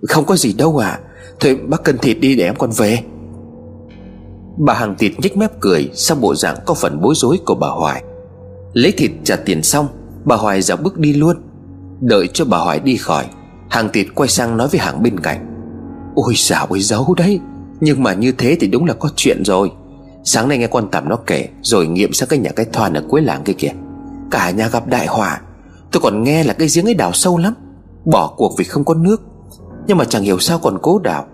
Không có gì đâu à Thôi bác cân thịt đi để em còn về. Bà hàng thịt nhếch mép cười Sau bộ dạng có phần bối rối của bà Hoài. Lấy thịt trả tiền xong, Bà Hoài dạo bước đi luôn. Đợi cho bà Hoài đi khỏi, Hàng thịt quay sang nói với hàng bên cạnh. Ôi dạo ôi giấu đấy. Nhưng mà như thế thì đúng là có chuyện rồi. Sáng nay nghe con Tầm nó kể, Rồi nghiệm sang cái nhà cái thoan ở cuối làng kia kìa. Cả nhà gặp đại hỏa Tôi còn nghe là cái giếng ấy đào sâu lắm, Bỏ cuộc vì không có nước. Nhưng mà chẳng hiểu sao còn cố đào.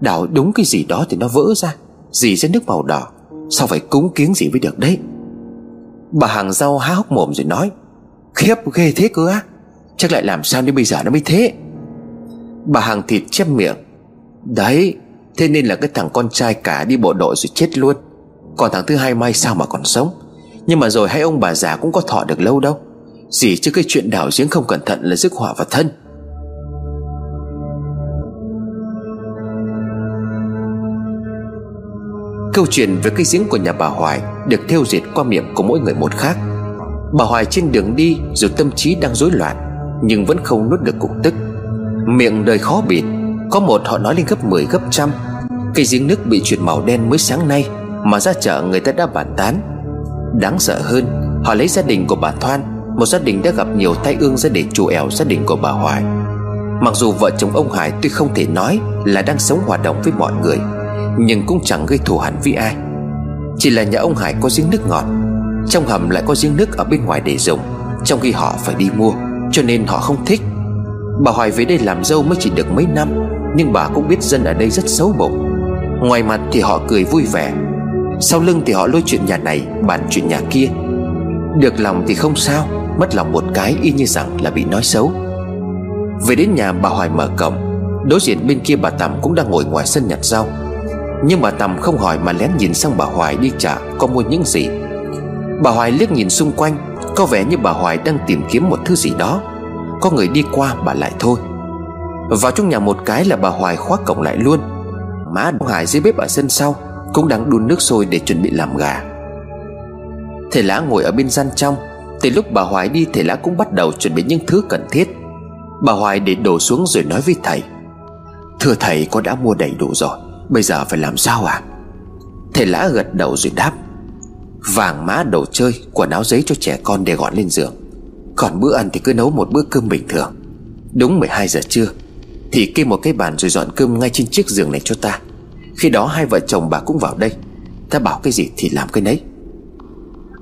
Đào đúng cái gì đó thì nó vỡ ra, Dì ra nước màu đỏ. Sao phải cúng kiến gì mới được đấy? Bà hàng rau há hốc mồm rồi nói, Khiếp, ghê thế cơ á. Chắc lại làm sao đến bây giờ nó mới thế? Bà hàng thịt chép miệng. Đấy, Thế nên là cái thằng con trai cả đi bộ đội rồi chết luôn. Còn thằng thứ hai mai sao mà còn sống? Nhưng mà rồi hai ông bà già cũng có thọ được lâu đâu. Gì chứ cái chuyện đảo giếng không cẩn thận là rước họa vào thân. Câu chuyện về cái giếng của nhà bà Hoài Được theo dệt qua miệng của mỗi người một khác. Bà Hoài trên đường đi Dù tâm trí đang rối loạn, Nhưng vẫn không nuốt được cục tức. Miệng đời khó bịt có một họ nói lên gấp 10 gấp trăm. Cây giếng nước bị chuyển màu đen mới sáng nay Mà ra chợ người ta đã bàn tán. Đáng sợ hơn, Họ lấy gia đình của bà Thoan, Một gia đình đã gặp nhiều tai ương ra để chủ ẻo, gia đình của bà Hoài. Mặc dù vợ chồng ông Hải tuy không thể nói Là đang sống hòa đồng với mọi người, nhưng cũng chẳng gây thù hẳn với ai. Chỉ là nhà ông Hải có giếng nước ngọt, Trong hầm lại có giếng nước ở bên ngoài để dùng, Trong khi họ phải đi mua, Cho nên họ không thích. Bà Hoài về đây làm dâu mới chỉ được mấy năm, Nhưng bà cũng biết dân ở đây rất xấu bụng. Ngoài mặt thì họ cười vui vẻ. Sau lưng thì họ lôi chuyện nhà này, Bàn chuyện nhà kia. Được lòng thì không sao, Mất lòng một cái y như rằng là bị nói xấu. Về đến nhà, bà Hoài mở cổng. Đối diện bên kia bà Tầm cũng đang ngồi ngoài sân nhặt rau. Nhưng bà Tầm không hỏi mà lén nhìn sang bà Hoài đi chợ, Có mua những gì. Bà Hoài liếc nhìn xung quanh, Có vẻ như bà Hoài đang tìm kiếm một thứ gì đó. Có người đi qua bà lại thôi. Vào trong nhà một cái là bà Hoài khóa cổng lại luôn. Má Đông Hải dưới bếp ở sân sau Cũng đang đun nước sôi để chuẩn bị làm gà. Thầy lá ngồi ở bên gian trong. Từ lúc bà Hoài đi, thầy Lã cũng bắt đầu chuẩn bị những thứ cần thiết. Bà Hoài để đổ xuống rồi nói với thầy, Thưa thầy, con đã mua đầy đủ rồi, Bây giờ phải làm sao à Thầy Lã gật đầu rồi đáp, Vàng mã đồ chơi, Quần áo giấy cho trẻ con để gọn lên giường. Còn bữa ăn thì cứ nấu một bữa cơm bình thường. Đúng 12 giờ trưa, Thì kê một cái bàn rồi dọn cơm ngay trên chiếc giường này cho ta. Khi đó hai vợ chồng bà cũng vào đây. Ta bảo cái gì thì làm cái nấy.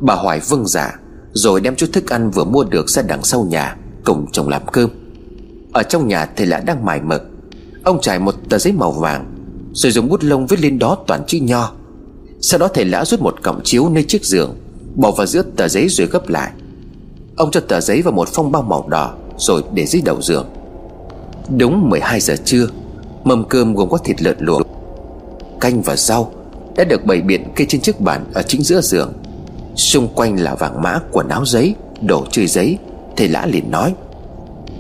Bà Hoài vâng dạ Rồi đem chút thức ăn vừa mua được ra đằng sau nhà, Cùng chồng làm cơm. Ở trong nhà thầy lã đang mài mực. Ông trải một tờ giấy màu vàng, Rồi dùng bút lông viết lên đó toàn chữ nho. Sau đó thầy lã rút một cọng chiếu nơi chiếc giường, Bỏ vào giữa tờ giấy rồi gấp lại. Ông cho tờ giấy vào một phong bao màu đỏ Rồi để dưới đầu giường. Đúng 12 giờ trưa, Mâm cơm gồm có thịt lợn luộc, Canh và rau Đã được bày biện kê trên chiếc bàn Ở chính giữa giường. Xung quanh là vàng mã, quần áo giấy, Đồ chơi giấy. Thầy lã liền nói,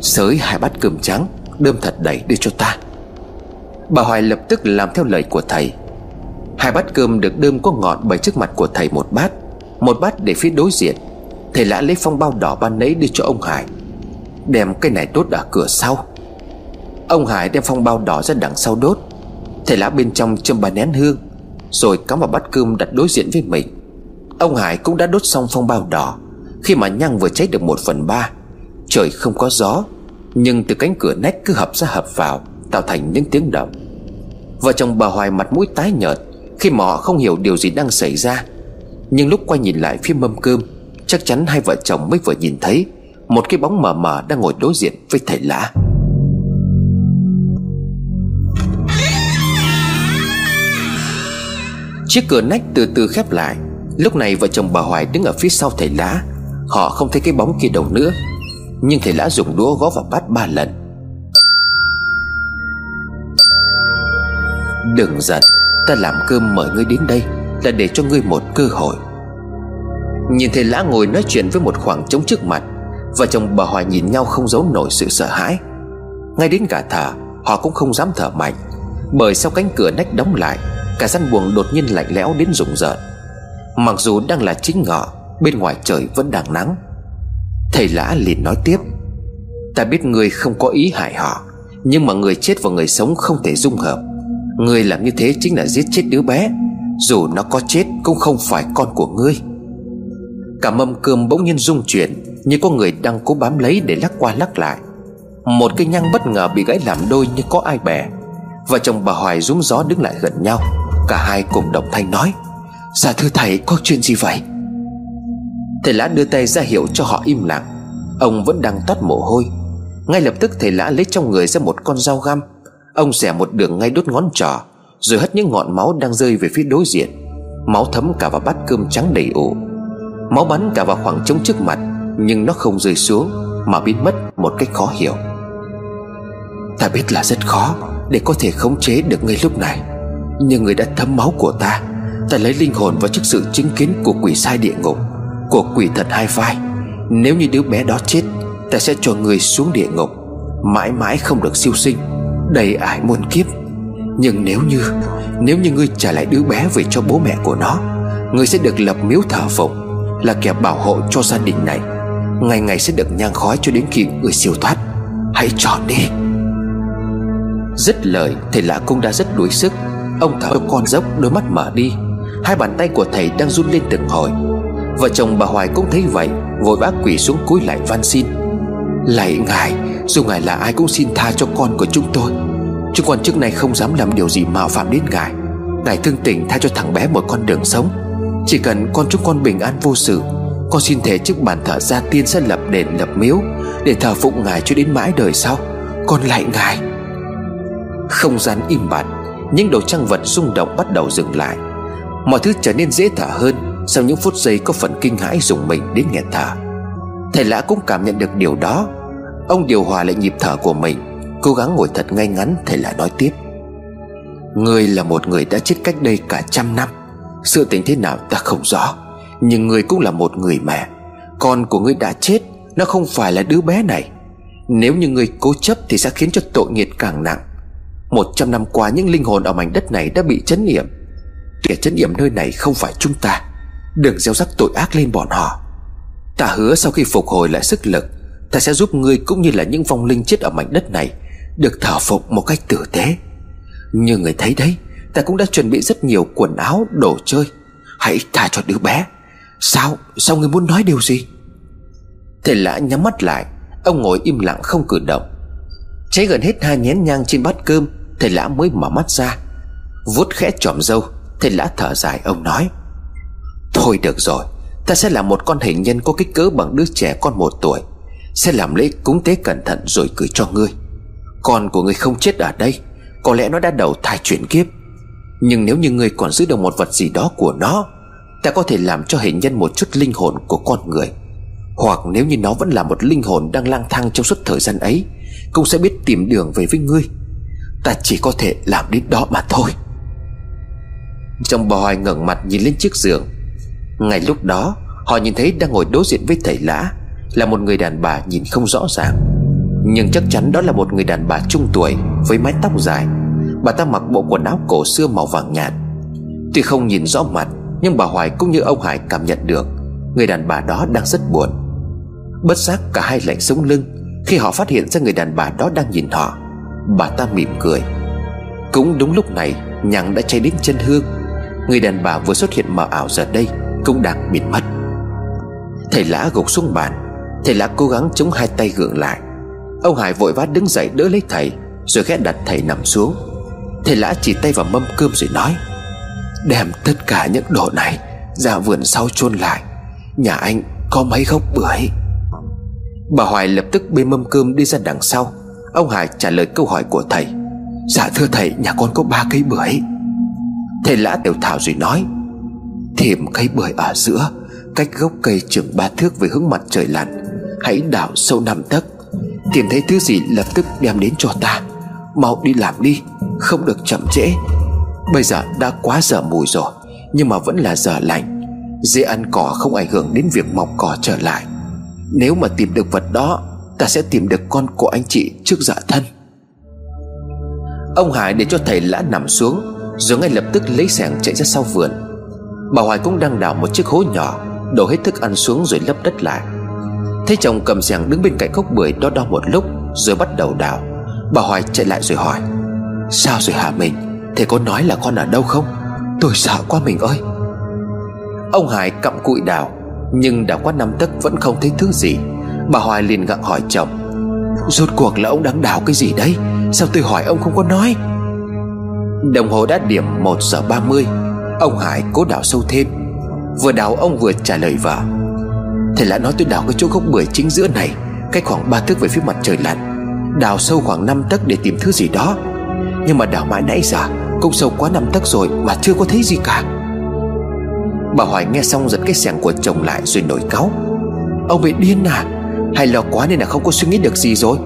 Sới hai bát cơm trắng, Đơm thật đầy đưa cho ta. Bà Hoài lập tức làm theo lời của thầy. Hai bát cơm được đơm có ngọn Bày trước mặt của thầy một bát Một bát để phía đối diện. Thầy lã lấy phong bao đỏ ban nấy đưa cho ông Hải. Đem cái này đốt ở cửa sau. Ông Hải đem phong bao đỏ ra đằng sau đốt. Thầy lã bên trong châm bà nén hương, Rồi cắm vào bát cơm đặt đối diện với mình. Ông Hải cũng đã đốt xong phong bao đỏ. Khi mà nhang vừa cháy được một phần ba, Trời không có gió, Nhưng từ cánh cửa nách cứ hợp ra hợp vào, Tạo thành những tiếng động. Vợ chồng bà Hoài mặt mũi tái nhợt Khi mà họ không hiểu điều gì đang xảy ra. Nhưng lúc quay nhìn lại phía mâm cơm Chắc chắn hai vợ chồng mới vừa nhìn thấy Một cái bóng mờ mờ đang ngồi đối diện với thầy lã. Chiếc cửa nách từ từ khép lại. Lúc này vợ chồng bà Hoài đứng ở phía sau thầy lã. Họ không thấy cái bóng kia đâu nữa. Nhưng thầy lã dùng đũa gõ vào bát ba lần. Đừng giận, Ta làm cơm mời ngươi đến đây Là để cho ngươi một cơ hội. Nhìn thầy lã ngồi nói chuyện với một khoảng trống trước mặt, Vợ chồng bà hòa nhìn nhau không giấu nổi sự sợ hãi. Ngay đến cả thở Họ cũng không dám thở mạnh, Bởi sau cánh cửa nách đóng lại, Cả gian buồng đột nhiên lạnh lẽo đến rùng rợn. Mặc dù đang là chính ngọ, Bên ngoài trời vẫn đang nắng. Thầy lã liền nói tiếp, Ta biết người không có ý hại họ, Nhưng mà người chết và người sống không thể dung hợp. Người làm như thế chính là giết chết đứa bé, Dù nó có chết cũng không phải con của ngươi. Cả mâm cơm bỗng nhiên rung chuyển, Như có người đang cố bám lấy để lắc qua lắc lại. Một cây nhang bất ngờ bị gãy làm đôi như có ai bẻ Vợ chồng bà Hoài rúng gió đứng lại gần nhau. Cả hai cùng đồng thanh nói Dạ thưa thầy, có chuyện gì vậy? Thầy lã đưa tay ra hiệu cho họ im lặng. Ông vẫn đang toát mồ hôi. Ngay lập tức thầy lã lấy trong người ra một con dao găm. Ông xẻ một đường ngay đốt ngón trỏ Rồi hất những ngọn máu đang rơi về phía đối diện. Máu thấm cả vào bát cơm trắng đầy ủ Máu bắn cả vào khoảng trống trước mặt, Nhưng nó không rơi xuống, Mà biến mất một cách khó hiểu. Ta biết là rất khó Để có thể khống chế được ngay lúc này, Nhưng người đã thấm máu của ta Ta lấy linh hồn vào trước sự chứng kiến của quỷ sai địa ngục, Của quỷ thật hai vai. Nếu như đứa bé đó chết, Ta sẽ cho người xuống địa ngục, Mãi mãi không được siêu sinh, Đầy ải muôn kiếp. Nhưng nếu như Nếu như ngươi trả lại đứa bé về cho bố mẹ của nó, Ngươi sẽ được lập miếu thờ phụng. Là kẻ bảo hộ cho gia đình này. Ngày ngày sẽ được nhang khói cho đến khi người siêu thoát. Hãy chọn đi. Dứt lời, Thầy lạ cũng đã rất đuối sức. Ông thở con dốc, đôi mắt mở đi. Hai bàn tay của thầy đang run lên từng hồi. Vợ chồng bà Hoài cũng thấy vậy, Vội vã quỳ xuống cúi lại van xin. Lạy ngài, Dù ngài là ai cũng xin tha cho con của chúng tôi. Chúng con trước này không dám làm điều gì mạo phạm đến ngài. Ngài thương tình tha cho thằng bé một con đường sống. Chỉ cần con chúng con bình an vô sự, Con xin thề trước bàn thờ gia tiên sẽ lập đền lập miếu Để thờ phụng ngài cho đến mãi đời sau. Con lạy ngài. Không gian im bặt, Những đồ trang vật rung động bắt đầu dừng lại. Mọi thứ trở nên dễ thở hơn Sau những phút giây có phần kinh hãi dùng mình đến nghẹt thở. Thầy lã cũng cảm nhận được điều đó. Ông điều hòa lại nhịp thở của mình, Cố gắng ngồi thật ngay ngắn, Thầy lã nói tiếp. Người là một người đã chết cách đây cả trăm năm. Sự tình thế nào ta không rõ, Nhưng người cũng là một người mẹ. Con của ngươi đã chết, Nó không phải là đứa bé này. Nếu như người cố chấp thì sẽ khiến cho tội nghiệp càng nặng. Một trăm năm qua, những linh hồn ở mảnh đất này đã bị chấn niệm. Kẻ chấn niệm nơi này không phải chúng ta. Đừng gieo rắc tội ác lên bọn họ. Ta hứa sau khi phục hồi lại sức lực, Ta sẽ giúp ngươi cũng như là những vong linh chết ở mảnh đất này, Được thờ phục một cách tử tế. Như người thấy đấy Ta cũng đã chuẩn bị rất nhiều quần áo, đồ chơi. Hãy thả cho đứa bé. Sao, sao người muốn nói điều gì? Thầy lã nhắm mắt lại. Ông ngồi im lặng không cử động. Cháy gần hết hai nhén nhang trên bát cơm Thầy lã mới mở mắt ra. Vuốt khẽ chòm râu Thầy lã thở dài ông nói. Thôi được rồi Ta sẽ làm một con hình nhân có kích cỡ bằng đứa trẻ con một tuổi. Sẽ làm lễ cúng tế cẩn thận rồi gửi cho ngươi. Con của ngươi không chết ở đây. Có lẽ nó đã đầu thai chuyển kiếp. Nhưng nếu như ngươi còn giữ được một vật gì đó của nó, Ta có thể làm cho hình nhân một chút linh hồn của con người. Hoặc nếu như nó vẫn là một linh hồn đang lang thang trong suốt thời gian ấy, Cũng sẽ biết tìm đường về với ngươi. Ta chỉ có thể làm đến đó mà thôi. Trong bò hoài ngẩng mặt nhìn lên chiếc giường. Ngay lúc đó, Họ nhìn thấy đang ngồi đối diện với thầy lã, Là một người đàn bà nhìn không rõ ràng. Nhưng chắc chắn đó là một người đàn bà trung tuổi, Với mái tóc dài Bà ta mặc bộ quần áo cổ xưa màu vàng nhạt. Tuy không nhìn rõ mặt, Nhưng bà Hoài cũng như ông Hải cảm nhận được Người đàn bà đó đang rất buồn. Bất giác cả hai lạnh sống lưng, Khi họ phát hiện ra người đàn bà đó đang nhìn họ, Bà ta mỉm cười. Cũng đúng lúc này Nhằng đã cháy đến chân hương. Người đàn bà vừa xuất hiện mờ ảo giờ đây cũng đang biến mất Thầy lã gục xuống bàn, Thầy lã cố gắng chống hai tay gượng lại. Ông Hải vội vã đứng dậy đỡ lấy thầy, Rồi ghé đặt thầy nằm xuống. Thầy lã chỉ tay vào mâm cơm rồi nói, Đem tất cả những đồ này Ra vườn sau chôn lại. Nhà anh có mấy gốc bưởi? Bà Hoài lập tức bê mâm cơm đi ra đằng sau. Ông Hải trả lời câu hỏi của thầy Dạ thưa thầy, nhà con có ba cây bưởi. Thầy lã đều thảo rồi nói Thêm cây bưởi ở giữa, Cách gốc cây chừng ba thước về hướng mặt trời lặn. Hãy đào sâu năm tấc. Tìm thấy thứ gì lập tức đem đến cho ta. Mau đi làm đi, Không được chậm trễ. Bây giờ đã quá giờ mùi rồi, Nhưng mà vẫn là giờ lành Dễ ăn cỏ không ảnh hưởng đến việc mọc cỏ trở lại. Nếu mà tìm được vật đó, Ta sẽ tìm được con của anh chị trước dạ thân. Ông Hải để cho thầy lã nằm xuống, Rồi ngay lập tức lấy sẻng chạy ra sau vườn. Bà Hoài cũng đang đào một chiếc hố nhỏ, Đổ hết thức ăn xuống rồi lấp đất lại. Thấy chồng cầm sẻng đứng bên cạnh gốc bưởi đo đo một lúc, Rồi bắt đầu đào. Bà Hoài chạy lại rồi hỏi, Sao rồi hả mình? Thầy có nói là con ở đâu không? Tôi sợ quá mình ơi. Ông Hải cặm cụi đào, Nhưng đã qua năm tấc vẫn không thấy thứ gì. Bà Hoài liền gặng hỏi chồng, Rốt cuộc là ông đang đào cái gì đấy? Sao tôi hỏi ông không có nói? Đồng hồ đã điểm 1 giờ 30 Ông Hải cố đào sâu thêm. Vừa đào, ông vừa trả lời vợ, Thầy đã nói tôi đào cái chỗ gốc bưởi chính giữa này, Cách khoảng 3 thước về phía mặt trời lặn. Đào sâu khoảng 5 tấc để tìm thứ gì đó. Nhưng mà đào mãi nãy giờ, Cũng sâu quá 5 tấc rồi mà chưa có thấy gì cả. Bà Hoài nghe xong giật cái sẻng của chồng lại rồi nổi cáu. Ông bị điên à? Hay lo quá nên là không có suy nghĩ được gì rồi?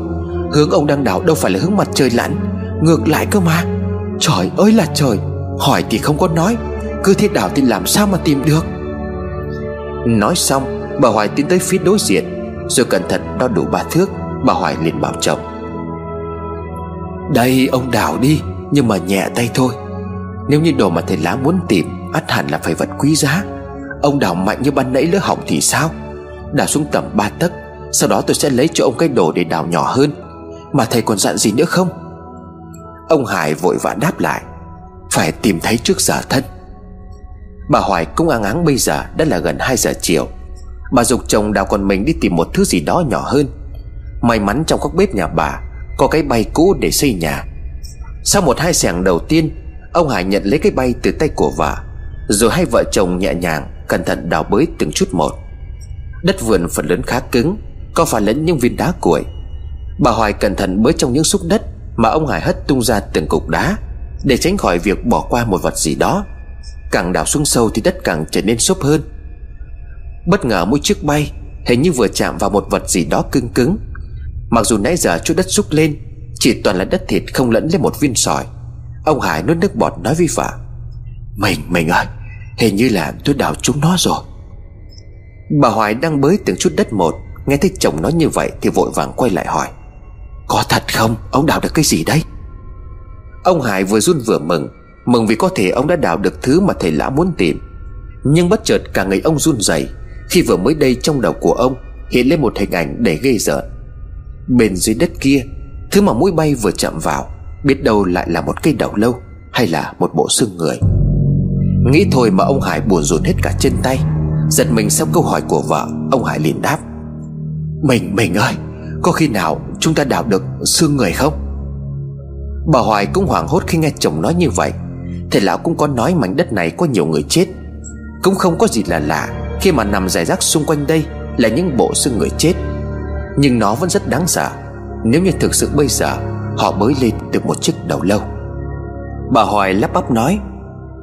Hướng ông đang đào đâu phải là hướng mặt trời lặn, Ngược lại cơ mà. Trời ơi là trời! Hỏi thì không có nói, cứ thế đảo thì làm sao mà tìm được? Nói xong, Bà Hoài tiến tới phía đối diện, Rồi cẩn thận đo đủ ba thước, Bà Hoài liền bảo chồng. Đây, ông đào đi, Nhưng mà nhẹ tay thôi. Nếu như đồ mà thầy lá muốn tìm, ắt hẳn là phải vật quý giá. Ông đào mạnh như ban nãy lỡ hỏng thì sao? Đào xuống tầm ba tấc, Sau đó tôi sẽ lấy cho ông cái đồ để đào nhỏ hơn. Mà thầy còn dặn gì nữa không? Ông Hải vội vã đáp lại, Phải tìm thấy trước giờ thân. Bà Hoài cũng áng áng bây giờ, đã là gần 2 giờ chiều. Bà dục chồng đào con mình đi tìm một thứ gì đó nhỏ hơn. May mắn trong các bếp nhà bà có cái bay cũ để xây nhà. Sau một hai xẻng đầu tiên, Ông Hải nhận lấy cái bay từ tay của vợ, Rồi hai vợ chồng nhẹ nhàng, Cẩn thận đào bới từng chút một. Đất vườn phần lớn khá cứng, Có phải lẫn những viên đá cuội. Bà Hoài cẩn thận bới trong những xúc đất Mà ông Hải hất tung ra từng cục đá Để tránh khỏi việc bỏ qua một vật gì đó. Càng đào xuống sâu thì đất càng trở nên xốp hơn. Bất ngờ mỗi chiếc bay Hình như vừa chạm vào một vật gì đó cứng cứng. Mặc dù nãy giờ chút đất xúc lên Chỉ toàn là đất thịt không lẫn lên một viên sỏi. Ông Hải nuốt nước bọt nói với vợ Mình, mình ơi Hình như là tôi đào chúng nó rồi. Bà Hoài đang bới từng chút đất một Nghe thấy chồng nói như vậy Thì vội vàng quay lại hỏi Có thật không? Ông đào được cái gì đấy? Ông Hải vừa run vừa mừng Mừng vì có thể ông đã đào được thứ mà thầy lã muốn tìm. Nhưng bất chợt cả người ông run rẩy Khi vừa mới đây trong đầu của ông Hiện lên một hình ảnh để ghê rợn. Bên dưới đất kia Thứ mà mũi bay vừa chạm vào Biết đâu lại là một cây đầu lâu Hay là một bộ xương người. Nghĩ thôi mà ông Hải buồn rùn hết cả chân tay Giật mình sau câu hỏi của vợ Ông Hải liền đáp. Mình, mình ơi Có khi nào chúng ta đào được xương người không? Bà Hoài cũng hoảng hốt khi nghe chồng nói như vậy. Thầy lão cũng có nói mảnh đất này có nhiều người chết. Cũng không có gì là lạ Khi mà nằm rải rác xung quanh đây Là những bộ xương người chết. Nhưng nó vẫn rất đáng sợ. Nếu như thực sự bây giờ Họ mới lên được một chiếc đầu lâu. Bà Hoài lắp bắp nói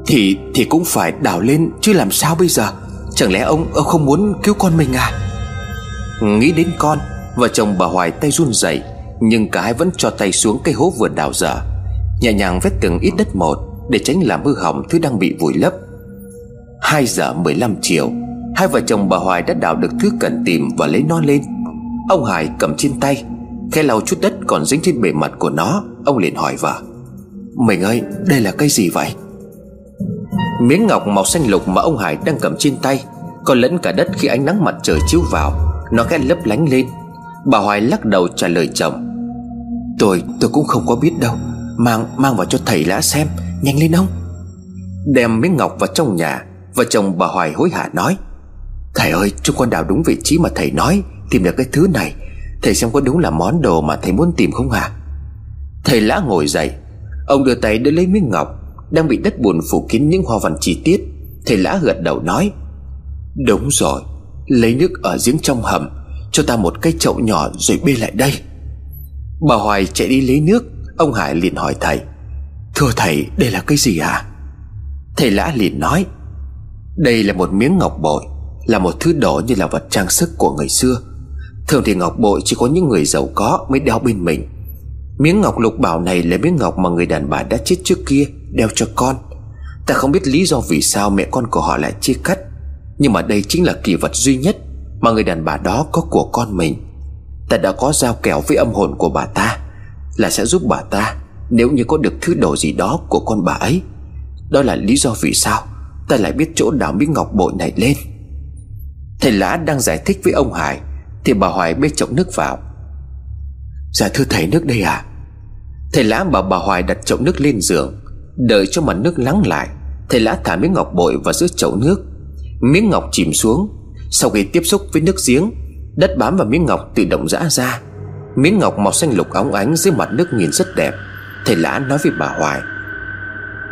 Thì thì cũng phải đào lên Chứ làm sao bây giờ? Chẳng lẽ ông, ông không muốn cứu con mình à? Nghĩ đến con Vợ chồng bà Hoài tay run rẩy Nhưng cả hai vẫn cho tay xuống cây hố vừa đào dở. Nhẹ nhàng vét từng ít đất một Để tránh làm hư hỏng thứ đang bị vùi lấp. 2 giờ 15 chiều Hai vợ chồng bà Hoài đã đào được thứ cần tìm và lấy nó lên. Ông Hải cầm trên tay, Khe lau chút đất còn dính trên bề mặt của nó. Ông liền hỏi vợ, Mình ơi, đây là cây gì vậy? Miếng ngọc màu xanh lục mà ông Hải đang cầm trên tay Còn lẫn cả đất khi ánh nắng mặt trời chiếu vào. Nó khẽ lấp lánh lên. Bà Hoài lắc đầu trả lời chồng Tôi tôi cũng không có biết đâu. Mang mang vào cho thầy lá xem, Nhanh lên ông. Đem miếng ngọc vào trong nhà, Vợ chồng bà Hoài hối hả nói, Thầy ơi chúng con đào đúng vị trí mà thầy nói. Tìm được cái thứ này. Thầy xem có đúng là món đồ mà thầy muốn tìm không hả? Thầy lã ngồi dậy, Ông đưa tay đưa lấy miếng ngọc Đang bị đất bùn phủ kín những hoa văn chi tiết. Thầy lã gật đầu nói, Đúng rồi, Lấy nước ở giếng trong hầm, Cho ta một cái chậu nhỏ rồi bê lại đây. Bà Hoài chạy đi lấy nước, Ông Hải liền hỏi thầy, Thưa thầy, đây là cái gì à Thầy lã liền nói, Đây là một miếng ngọc bội, Là một thứ đồ như là vật trang sức của người xưa. Thường thì ngọc bội chỉ có những người giàu có mới đeo bên mình. Miếng ngọc lục bảo này là miếng ngọc mà người đàn bà đã chết trước kia Đeo cho con. Ta không biết lý do vì sao mẹ con của họ lại chia cắt, Nhưng mà đây chính là kỳ vật duy nhất Mà người đàn bà đó có của con mình. Ta đã có giao kèo với âm hồn của bà ta, Là sẽ giúp bà ta Nếu như có được thứ đồ gì đó của con bà ấy. Đó là lý do vì sao Ta lại biết chỗ đào miếng ngọc bội này lên. Thầy Lã đang giải thích với ông Hải thì bà Hoài bê chậu nước vào. Dạ thưa thầy, nước đây à? Thầy Lã bảo bà Hoài đặt chậu nước lên giường, Đợi cho mặt nước lắng lại. Thầy Lã thả miếng ngọc bội vào giữa chậu nước. Miếng ngọc chìm xuống. Sau khi tiếp xúc với nước giếng, Đất bám vào miếng ngọc tự động rã ra. Miếng ngọc màu xanh lục óng ánh dưới mặt nước nhìn rất đẹp. Thầy Lã nói với bà Hoài,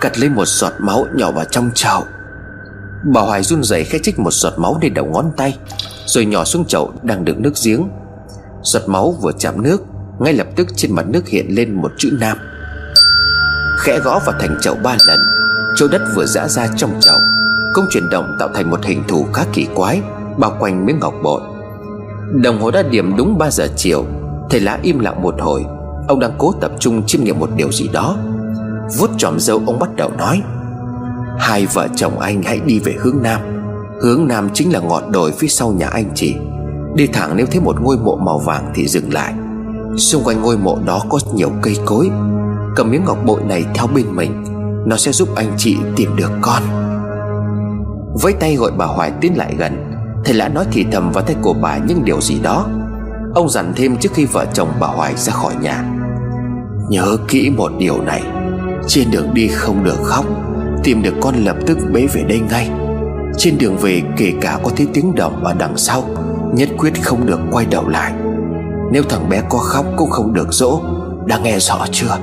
Cắt lấy một giọt máu nhỏ vào trong chậu. Bà Hoài run rẩy khẽ trích một giọt máu lên đầu ngón tay. Rồi nhỏ xuống chậu đang đựng nước giếng. Giọt máu vừa chạm nước, Ngay lập tức trên mặt nước hiện lên một chữ nam. Khẽ gõ vào thành chậu ba lần Chỗ đất vừa giã ra trong chậu. Công chuyển động tạo thành một hình thù khá kỳ quái, Bao quanh miếng ngọc bội. Đồng hồ đã điểm đúng 3 giờ chiều, Thầy lá im lặng một hồi. Ông đang cố tập trung chiêm nghiệm một điều gì đó. Vuốt tròm dâu ông bắt đầu nói, Hai vợ chồng anh hãy đi về hướng Nam. Hướng Nam chính là ngọn đồi phía sau nhà anh chị. Đi thẳng nếu thấy một ngôi mộ màu vàng thì dừng lại. Xung quanh ngôi mộ đó có nhiều cây cối. Cầm miếng ngọc bội này theo bên mình, Nó sẽ giúp anh chị tìm được con. Với tay gọi bà Hoài tiến lại gần, Thầy lã nói thì thầm vào tay của bà những điều gì đó. Ông dặn thêm trước khi vợ chồng bà Hoài ra khỏi nhà. Nhớ kỹ một điều này, Trên đường đi không được khóc, Tìm được con lập tức bế về đây ngay. Trên đường về, kể cả có thấy tiếng động ở đằng sau, Nhất quyết không được quay đầu lại. Nếu thằng bé có khóc cũng không được dỗ, Đã nghe rõ chưa?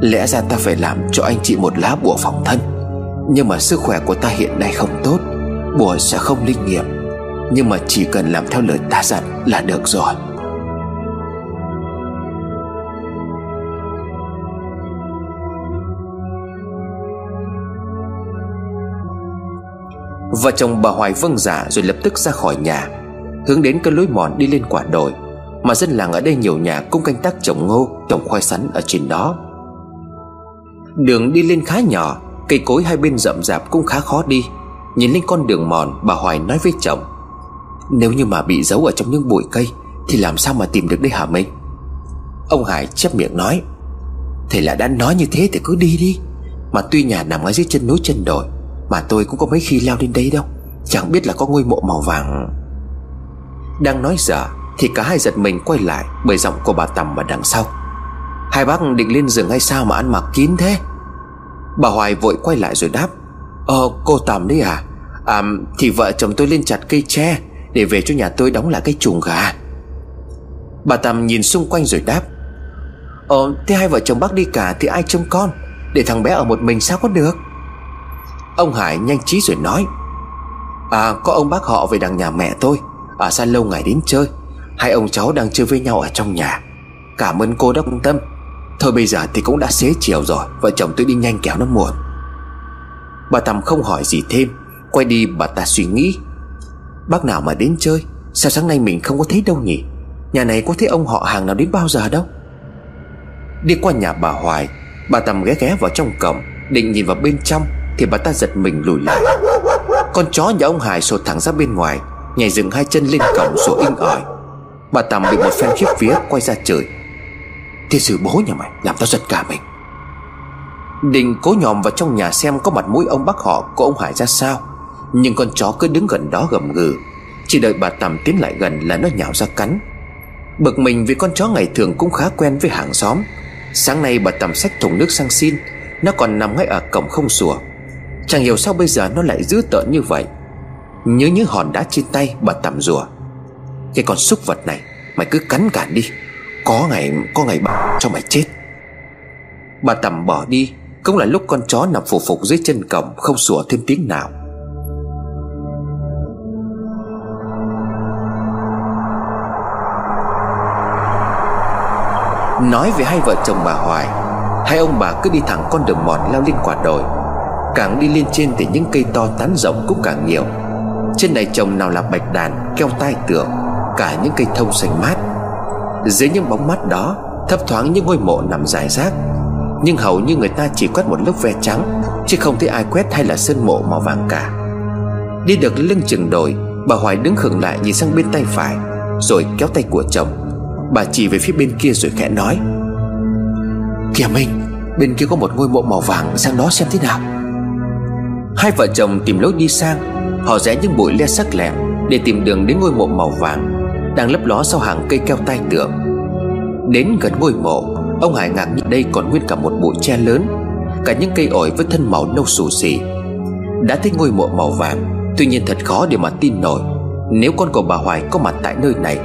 Lẽ ra ta phải làm cho anh chị một lá bùa phòng thân. Nhưng mà sức khỏe của ta hiện nay không tốt, Bùa sẽ không linh nghiệm. Nhưng mà chỉ cần làm theo lời ta dặn là được rồi. Vợ chồng bà Hoài vâng giả dạ rồi lập tức ra khỏi nhà, Hướng đến cái lối mòn đi lên quả đồi, Mà dân làng ở đây nhiều nhà cũng canh tác trồng ngô, Trồng khoai sắn ở trên đó. Đường đi lên khá nhỏ, Cây cối hai bên rậm rạp cũng khá khó đi. Nhìn lên con đường mòn, Bà Hoài nói với chồng, Nếu như mà bị giấu ở trong những bụi cây, Thì làm sao mà tìm được đây hả mình Ông Hải chép miệng nói, Thầy là đã nói như thế thì cứ đi đi, Mà tuy nhà nằm ở dưới chân núi chân đồi mà tôi cũng có mấy khi leo lên đây đâu. Chẳng biết là có ngôi mộ màu vàng. Đang nói dở, Thì cả hai giật mình quay lại Bởi giọng của bà Tầm ở đằng sau. Hai bác định lên giường hay sao mà ăn mặc kín thế? Bà Hoài vội quay lại rồi đáp. Ờ cô Tầm đấy à. À thì vợ chồng tôi lên chặt cây tre Để về cho nhà tôi đóng lại cái chuồng gà. Bà Tầm nhìn xung quanh rồi đáp. Ờ thế hai vợ chồng bác đi cả Thì ai trông con? Để thằng bé ở một mình sao có được? Ông Hải nhanh trí rồi nói À có ông bác họ về đằng nhà mẹ tôi. Ở xa lâu ngày đến chơi. Hai ông cháu đang chơi với nhau ở trong nhà. Cảm ơn cô đã quan tâm. Thôi bây giờ thì cũng đã xế chiều rồi, Vợ chồng tôi đi nhanh kéo nó muộn. Bà Tầm không hỏi gì thêm, Quay đi bà ta suy nghĩ, Bác nào mà đến chơi? Sao sáng nay mình không có thấy đâu nhỉ? Nhà này có thấy ông họ hàng nào đến bao giờ đâu? Đi qua nhà bà Hoài, Bà Tầm ghé ghé vào trong cổng, Định nhìn vào bên trong. Thì bà ta giật mình lùi lại. Con chó nhà ông Hải sột thẳng ra bên ngoài, Nhảy dựng hai chân lên cổng sổ inh ỏi. Bà Tầm bị một phen khiếp phía quay ra trời Thiên sử bố nhà mày, Làm tao giật cả mình. Đình cố nhòm vào trong nhà xem Có mặt mũi ông bác họ của ông Hải ra sao, Nhưng con chó cứ đứng gần đó gầm gừ. Chỉ đợi bà Tầm tiến lại gần là nó nhào ra cắn. Bực mình vì con chó ngày thường cũng khá quen với hàng xóm. Sáng nay bà Tầm xách thùng nước sang xin, Nó còn nằm ngay ở cổng không sủa. Chẳng hiểu sao bây giờ nó lại dữ tợn như vậy. Nhớ những hòn đá trên tay bà Tầm rùa. Cái con súc vật này, Mày cứ cắn cản đi. Có ngày có ngày bà cho mày chết. Bà Tầm bỏ đi, Cũng là lúc con chó nằm phủ phục dưới chân cổng, Không sủa thêm tiếng nào. Nói về hai vợ chồng bà Hoài, Hai ông bà cứ đi thẳng con đường mòn leo lên quả đồi. Càng đi lên trên thì những cây to tán rộng cũng càng nhiều. Trên này trồng nào là bạch đàn, keo tai tượng Cả những cây thông xanh mát. Dưới những bóng mát đó Thấp thoáng những ngôi mộ nằm dài rác. Nhưng hầu như người ta chỉ quét một lớp ve trắng Chứ không thấy ai quét hay là sơn mộ màu vàng cả. Đi được lưng chừng đồi Bà Hoài đứng khựng lại nhìn sang bên tay phải Rồi kéo tay của chồng. Bà chỉ về phía bên kia rồi khẽ nói Kìa Minh Bên kia có một ngôi mộ màu vàng Sang đó xem thế nào. Hai vợ chồng tìm lối đi sang. Họ rẽ những bụi le sắc lẹm Để tìm đường đến ngôi mộ màu vàng Đang lấp ló sau hàng cây keo tai tượng. Đến gần ngôi mộ, Ông Hải ngạc nhiên đây còn nguyên cả một bụi tre lớn, Cả những cây ổi với thân màu nâu xù xì. Đã thấy ngôi mộ màu vàng, Tuy nhiên thật khó để mà tin nổi, Nếu con của bà Hoài có mặt tại nơi này.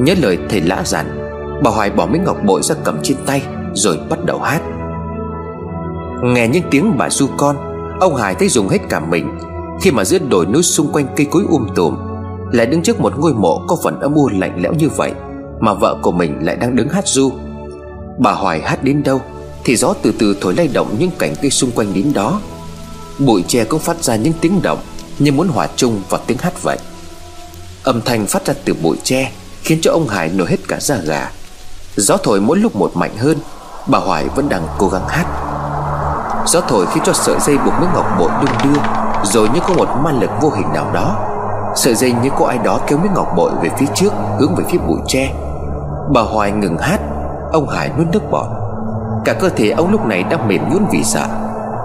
Nhớ lời thầy lã dặn, Bà Hoài bỏ miếng ngọc bội ra cầm trên tay, Rồi bắt đầu hát. Nghe những tiếng bà du con Ông Hải thấy dùng hết cả mình. Khi mà giữa đồi núi xung quanh cây cối um tùm, Lại đứng trước một ngôi mộ có phần âm u lạnh lẽo như vậy, Mà vợ của mình lại đang đứng hát du Bà Hoài hát đến đâu Thì gió từ từ thổi lay động những cảnh cây xung quanh đến đó. Bụi tre cũng phát ra những tiếng động Như muốn hòa chung vào tiếng hát vậy. Âm thanh phát ra từ bụi tre Khiến cho ông Hải nổi hết cả da gà. Gió thổi mỗi lúc một mạnh hơn, Bà Hoài vẫn đang cố gắng hát. Gió thổi khiến cho sợi dây buộc miếng ngọc bội đung đưa, Rồi như có một ma lực vô hình nào đó. Sợi dây như có ai đó kéo miếng ngọc bội về phía trước, Hướng về phía bụi tre. Bà Hoài ngừng hát, Ông Hải nuốt nước bọt. Cả cơ thể ông lúc này đang mềm nhũn vì sợ.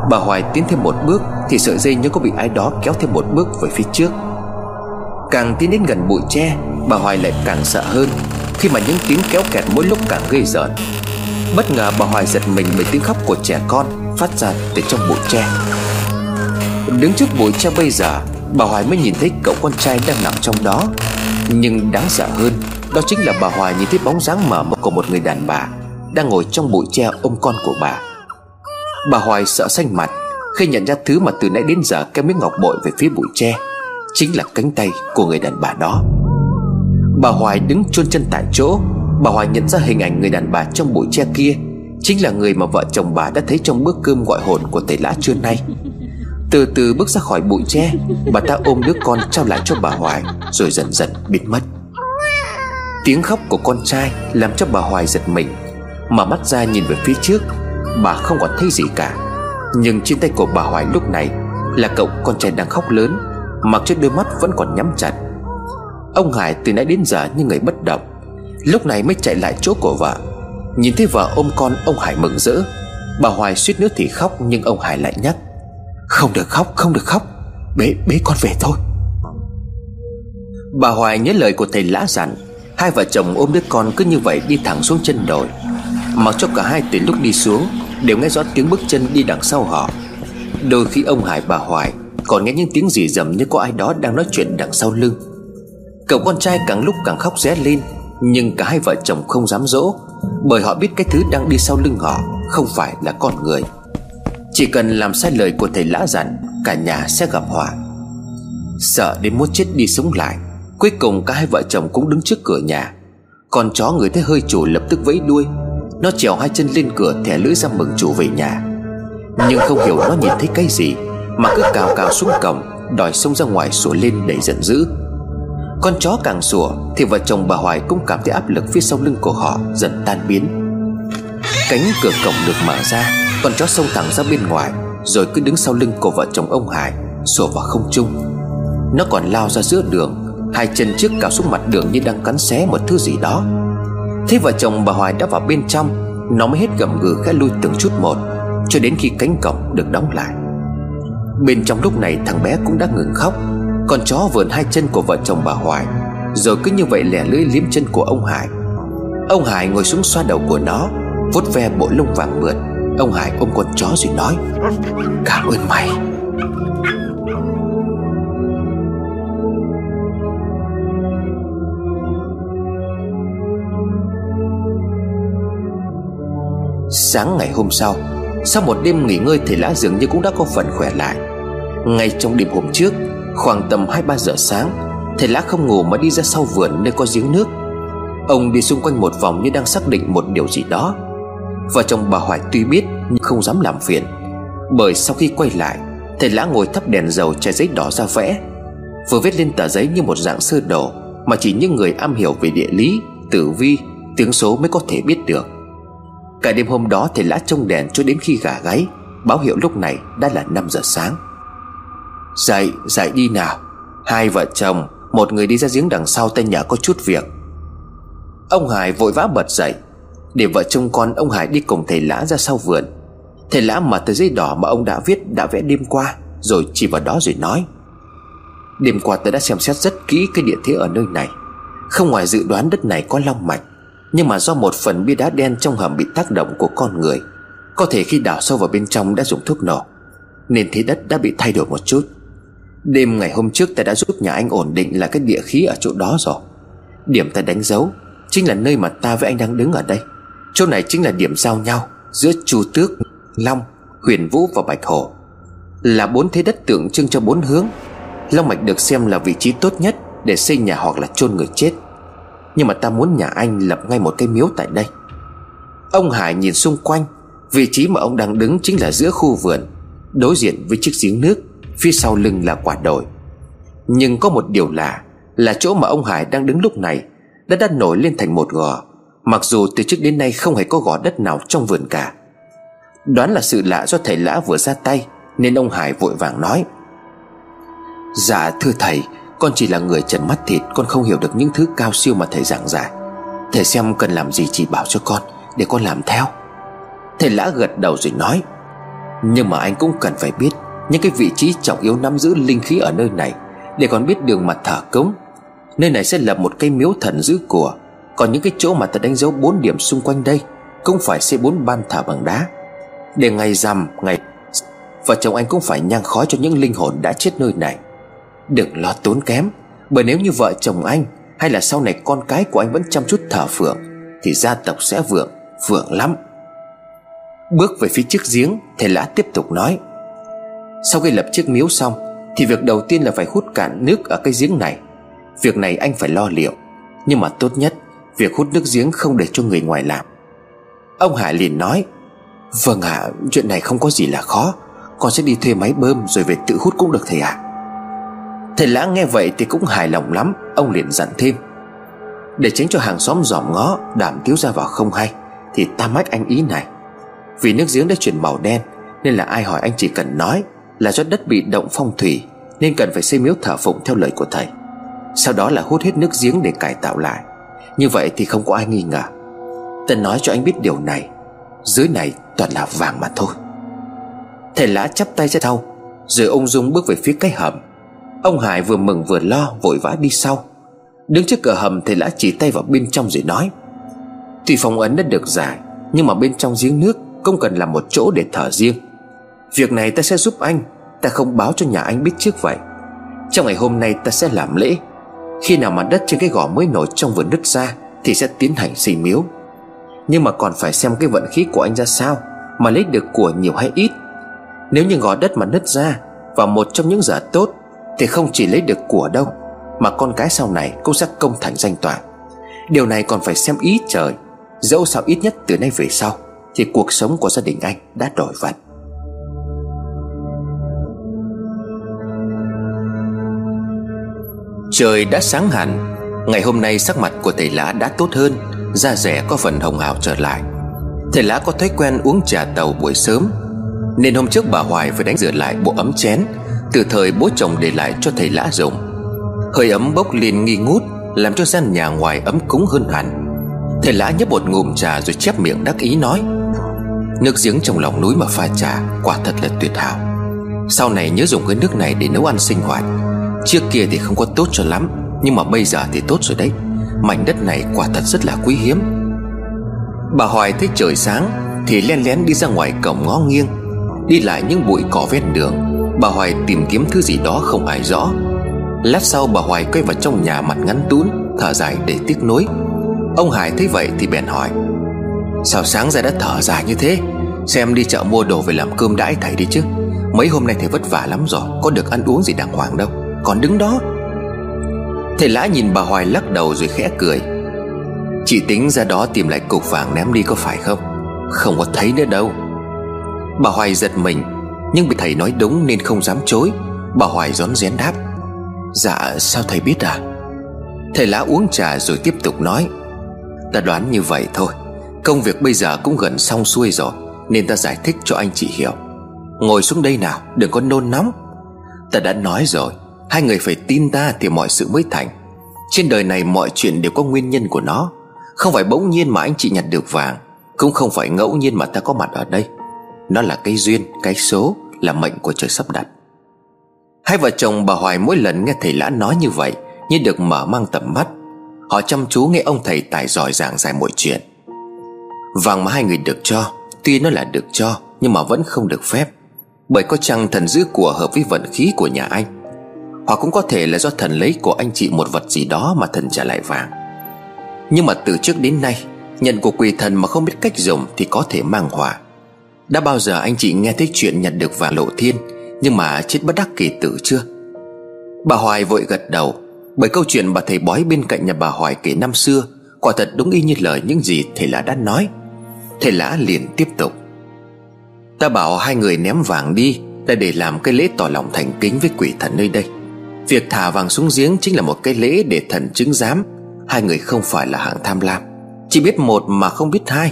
Bà Hoài tiến thêm một bước Thì sợi dây như có bị ai đó kéo thêm một bước về phía trước. Càng tiến đến gần bụi tre, Bà Hoài lại càng sợ hơn, Khi mà những tiếng kéo kẹt mỗi lúc càng gây rợn Bất ngờ bà Hoài giật mình bởi tiếng khóc của trẻ con. Phát ra từ trong bụi tre. Đứng trước bụi tre bây giờ, Bà Hoài mới nhìn thấy cậu con trai đang nằm trong đó. Nhưng đáng sợ hơn, Đó chính là bà Hoài nhìn thấy bóng dáng mờ mờ của một người đàn bà Đang ngồi trong bụi tre ôm con của bà. Bà Hoài sợ xanh mặt Khi nhận ra thứ mà từ nãy đến giờ Cái miếng ngọc bội về phía bụi tre, Chính là cánh tay của người đàn bà đó. Bà Hoài đứng chôn chân tại chỗ. Bà Hoài nhận ra hình ảnh người đàn bà trong bụi tre kia. Chính là người mà vợ chồng bà đã thấy trong bữa cơm gọi hồn của thầy lã trưa nay. Từ từ bước ra khỏi bụi tre, Bà ta ôm đứa con trao lại cho bà Hoài, Rồi dần dần biến mất. Tiếng khóc của con trai Làm cho bà Hoài giật mình Mở mắt ra nhìn về phía trước, Bà không còn thấy gì cả. Nhưng trên tay của bà Hoài lúc này Là cậu con trai đang khóc lớn, Mặc cho đôi mắt vẫn còn nhắm chặt. Ông Hải từ nãy đến giờ như người bất động, Lúc này mới chạy lại chỗ của vợ. Nhìn thấy vợ ôm con ông Hải mừng rỡ. Bà Hoài suýt nữa thì khóc Nhưng ông Hải lại nhắc Không được khóc không được khóc Bế, bế con về thôi. Bà Hoài nhớ lời của thầy lã dặn Hai vợ chồng ôm đứa con cứ như vậy đi thẳng xuống chân đồi. Mặc cho cả hai từ lúc đi xuống Đều nghe rõ tiếng bước chân đi đằng sau họ. Đôi khi ông Hải bà Hoài Còn nghe những tiếng gì dầm như có ai đó đang nói chuyện đằng sau lưng. Cậu con trai càng lúc càng khóc ré lên nhưng cả hai vợ chồng không dám dỗ, Bởi họ biết cái thứ đang đi sau lưng họ Không phải là con người. Chỉ cần làm sai lời của thầy lã dặn Cả nhà sẽ gặp họa. Sợ đến muốn chết đi sống lại, Cuối cùng cả hai vợ chồng cũng đứng trước cửa nhà. Con chó người thấy hơi chủ lập tức vẫy đuôi. Nó trèo hai chân lên cửa thẻ lưỡi ra mừng chủ về nhà. Nhưng không hiểu nó nhìn thấy cái gì, Mà cứ cào cào xuống cổng, Đòi xông ra ngoài sủa lên đầy giận dữ. Con chó càng sủa Thì vợ chồng bà Hoài cũng cảm thấy áp lực phía sau lưng của họ dần tan biến. Cánh cửa cổng được mở ra, Con chó xông thẳng ra bên ngoài, Rồi cứ đứng sau lưng của vợ chồng ông Hải, Sủa vào không trung Nó còn lao ra giữa đường, Hai chân trước cào xuống mặt đường như đang cắn xé một thứ gì đó. Thế vợ chồng bà Hoài đã vào bên trong, Nó mới hết gầm gừ khẽ lui từng chút một, Cho đến khi cánh cổng được đóng lại. Bên trong lúc này thằng bé cũng đã ngừng khóc. Con chó vườn hai chân của vợ chồng bà Hoài. Rồi cứ như vậy lẻ lưỡi liếm chân của ông Hải. Ông Hải ngồi xuống xoa đầu của nó, vuốt ve bộ lông vàng mượt. Ông Hải ôm con chó rồi nói Cảm ơn mày. Sáng ngày hôm sau Sau một đêm nghỉ ngơi thì Lã dường như cũng đã có phần khỏe lại. Ngay trong đêm hôm trước Khoảng tầm 2-3 giờ sáng, Thầy Lã không ngủ mà đi ra sau vườn nơi có giếng nước. Ông đi xung quanh một vòng như đang xác định một điều gì đó. Vợ chồng bà Hoài tuy biết nhưng không dám làm phiền, Bởi sau khi quay lại, Thầy Lã ngồi thắp đèn dầu chai giấy đỏ ra vẽ, Vừa viết lên tờ giấy như một dạng sơ đồ Mà chỉ những người am hiểu về địa lý, Tử vi, Tiếng số mới có thể biết được. Cả đêm hôm đó thầy lã trông đèn cho đến khi gà gáy, Báo hiệu lúc này đã là 5 giờ sáng. Dậy, dậy đi nào. Hai vợ chồng Một người đi ra giếng đằng sau tay nhà có chút việc. Ông Hải vội vã bật dậy Để vợ chồng con ông Hải đi cùng thầy lã ra sau vườn. Thầy lã mở tờ giấy đỏ mà ông đã viết đã vẽ đêm qua Rồi chỉ vào đó rồi nói Đêm qua tôi đã xem xét rất kỹ cái địa thế ở nơi này. Không ngoài dự đoán đất này có long mạch nhưng mà do một phần bia đá đen trong hầm bị tác động của con người Có thể khi đào sâu vào bên trong đã dùng thuốc nổ Nên thế đất đã bị thay đổi một chút. Đêm ngày hôm trước ta đã giúp nhà anh ổn định là cái địa khí ở chỗ đó rồi. Điểm ta đánh dấu Chính là nơi mà ta với anh đang đứng ở đây. Chỗ này chính là điểm giao nhau Giữa Chu Tước, Long, Huyền Vũ và Bạch Hổ Là bốn thế đất tượng trưng cho bốn hướng. Long Mạch được xem là vị trí tốt nhất Để xây nhà hoặc là chôn người chết. Nhưng mà ta muốn nhà anh lập ngay một cái miếu tại đây. Ông Hải nhìn xung quanh Vị trí mà ông đang đứng chính là giữa khu vườn Đối diện với chiếc giếng nước. Phía sau lưng là quả đồi. Nhưng có một điều lạ Là chỗ mà ông Hải đang đứng lúc này Đã đã nổi lên thành một gò, Mặc dù từ trước đến nay không hề có gò đất nào trong vườn cả. Đoán là sự lạ do thầy lã vừa ra tay, Nên ông Hải vội vàng nói Dạ thưa thầy, con chỉ là người trần mắt thịt, Con không hiểu được những thứ cao siêu mà thầy giảng giải Thầy xem cần làm gì chỉ bảo cho con, Để con làm theo. Thầy lã gật đầu rồi nói, Nhưng mà anh cũng cần phải biết những cái vị trí trọng yếu nắm giữ linh khí ở nơi này, Để còn biết đường mặt thả cống. Nơi này sẽ lập một cây miếu thần giữ của. Còn những cái chỗ mà ta đánh dấu bốn điểm xung quanh đây, Cũng phải xây bốn ban thả bằng đá. Để ngày rằm, ngày Vợ chồng anh cũng phải nhang khói cho những linh hồn đã chết nơi này. Đừng lo tốn kém, Bởi nếu như vợ chồng anh Hay là sau này con cái của anh vẫn chăm chút thờ phượng, Thì gia tộc sẽ vượng Vượng lắm. Bước về phía trước giếng, Thầy lã tiếp tục nói. Sau khi lập chiếc miếu xong Thì việc đầu tiên là phải hút cạn nước ở cái giếng này. Việc này anh phải lo liệu. Nhưng mà tốt nhất Việc hút nước giếng không để cho người ngoài làm. Ông Hải liền nói Vâng ạ à, chuyện này không có gì là khó. Con sẽ đi thuê máy bơm rồi về tự hút cũng được thầy ạ. À. Thầy lã nghe vậy thì cũng hài lòng lắm Ông liền dặn thêm Để tránh cho hàng xóm dòm ngó Đảm thiếu ra vào không hay Thì ta mách anh ý này. Vì nước giếng đã chuyển màu đen Nên là ai hỏi anh chỉ cần nói là do đất bị động phong thủy, Nên cần phải xây miếu thờ phụng theo lời của thầy. Sau đó là hút hết nước giếng để cải tạo lại. Như vậy thì không có ai nghi ngờ. Tân nói cho anh biết điều này. Dưới này toàn là vàng mà thôi. Thầy lã chắp tay ra sau Rồi ông Dung bước về phía cái hầm. Ông Hải vừa mừng vừa lo, vội vã đi sau. Đứng trước cửa hầm, thầy lã chỉ tay vào bên trong rồi nói, Tuy phong ấn đã được giải, Nhưng mà bên trong giếng nước Cũng cần là một chỗ để thở riêng. Việc này ta sẽ giúp anh. Ta không báo cho nhà anh biết trước vậy. Trong ngày hôm nay ta sẽ làm lễ. Khi nào mà đất trên cái gò mới nổi trong vườn nứt ra, Thì sẽ tiến hành xây miếu. Nhưng mà còn phải xem cái vận khí của anh ra sao, Mà lấy được của nhiều hay ít. Nếu như gò đất mà nứt ra Vào một trong những giờ tốt, Thì không chỉ lấy được của đâu, Mà con cái sau này cũng sẽ công thành danh toàn. Điều này còn phải xem ý trời. Dẫu sao ít nhất từ nay về sau, Thì cuộc sống của gia đình anh đã đổi vận. Trời đã sáng hẳn. Ngày hôm nay sắc mặt của thầy lá đã tốt hơn, Da rẻ có phần hồng hào trở lại. Thầy lá có thói quen uống trà tàu buổi sớm, Nên hôm trước bà Hoài phải đánh rửa lại bộ ấm chén, Từ thời bố chồng để lại cho thầy lá dùng. Hơi ấm bốc lên nghi ngút, Làm cho gian nhà ngoài ấm cúng hơn hẳn. Thầy lá nhấp một ngụm trà rồi chép miệng đắc ý nói, Nước giếng trong lòng núi mà pha trà Quả thật là tuyệt hảo. Sau này nhớ dùng cái nước này để nấu ăn sinh hoạt. Trước kia thì không có tốt cho lắm, Nhưng mà bây giờ thì tốt rồi đấy. Mảnh đất này quả thật rất là quý hiếm. Bà Hoài thấy trời sáng Thì len lén đi ra ngoài cổng ngó nghiêng, Đi lại những bụi cỏ ven đường. Bà Hoài tìm kiếm thứ gì đó không ai rõ. Lát sau bà Hoài quay vào trong nhà mặt ngắn tún, Thở dài để tiếc nuối. Ông Hải thấy vậy thì bèn hỏi, Sao sáng ra đã thở dài như thế? Xem đi chợ mua đồ về làm cơm đãi thầy đi chứ. Mấy hôm nay thầy vất vả lắm rồi, Có được ăn uống gì đàng hoàng đâu. Còn đứng đó. Thầy lã nhìn bà Hoài lắc đầu rồi khẽ cười. Chị tính ra đó tìm lại cục vàng ném đi có phải không? Không có thấy nữa đâu. Bà Hoài giật mình, Nhưng bị thầy nói đúng nên không dám chối. Bà Hoài rón rén đáp. Dạ sao thầy biết à? Thầy lã uống trà rồi tiếp tục nói. Ta đoán như vậy thôi. Công việc bây giờ cũng gần xong xuôi rồi, Nên ta giải thích cho anh chị hiểu. Ngồi xuống đây nào, đừng có nôn nóng. Ta đã nói rồi Hai người phải tin ta thì mọi sự mới thành. Trên đời này mọi chuyện đều có nguyên nhân của nó. Không phải bỗng nhiên mà anh chị nhặt được vàng Cũng không phải ngẫu nhiên mà ta có mặt ở đây. Nó là cái duyên, cái số Là mệnh của trời sắp đặt. Hai vợ chồng bà Hoài mỗi lần nghe thầy Lã nói như vậy Như được mở mang tầm mắt Họ chăm chú nghe ông thầy tài giỏi giảng giải mọi chuyện. Vàng mà hai người được cho Tuy nó là được cho Nhưng mà vẫn không được phép Bởi có chăng thần giữ của hợp với vận khí của nhà anh? Hoặc cũng có thể là do thần lấy của anh chị một vật gì đó Mà thần trả lại vàng. Nhưng mà từ trước đến nay, Nhận của quỷ thần mà không biết cách dùng Thì có thể mang họa. Đã bao giờ anh chị nghe thấy chuyện nhận được vàng lộ thiên, Nhưng mà chết bất đắc kỳ tử chưa? Bà Hoài vội gật đầu, bởi câu chuyện bà thầy bói bên cạnh nhà bà Hoài kể năm xưa, Quả thật đúng y như lời những gì thầy Lã đã nói. Thầy Lã liền tiếp tục. Ta bảo hai người ném vàng đi, Là để làm cái lễ tỏ lòng thành kính với quỷ thần nơi đây. Việc thả vàng xuống giếng chính là một cái lễ để thần chứng giám. Hai người không phải là hạng tham lam, Chỉ biết một mà không biết hai.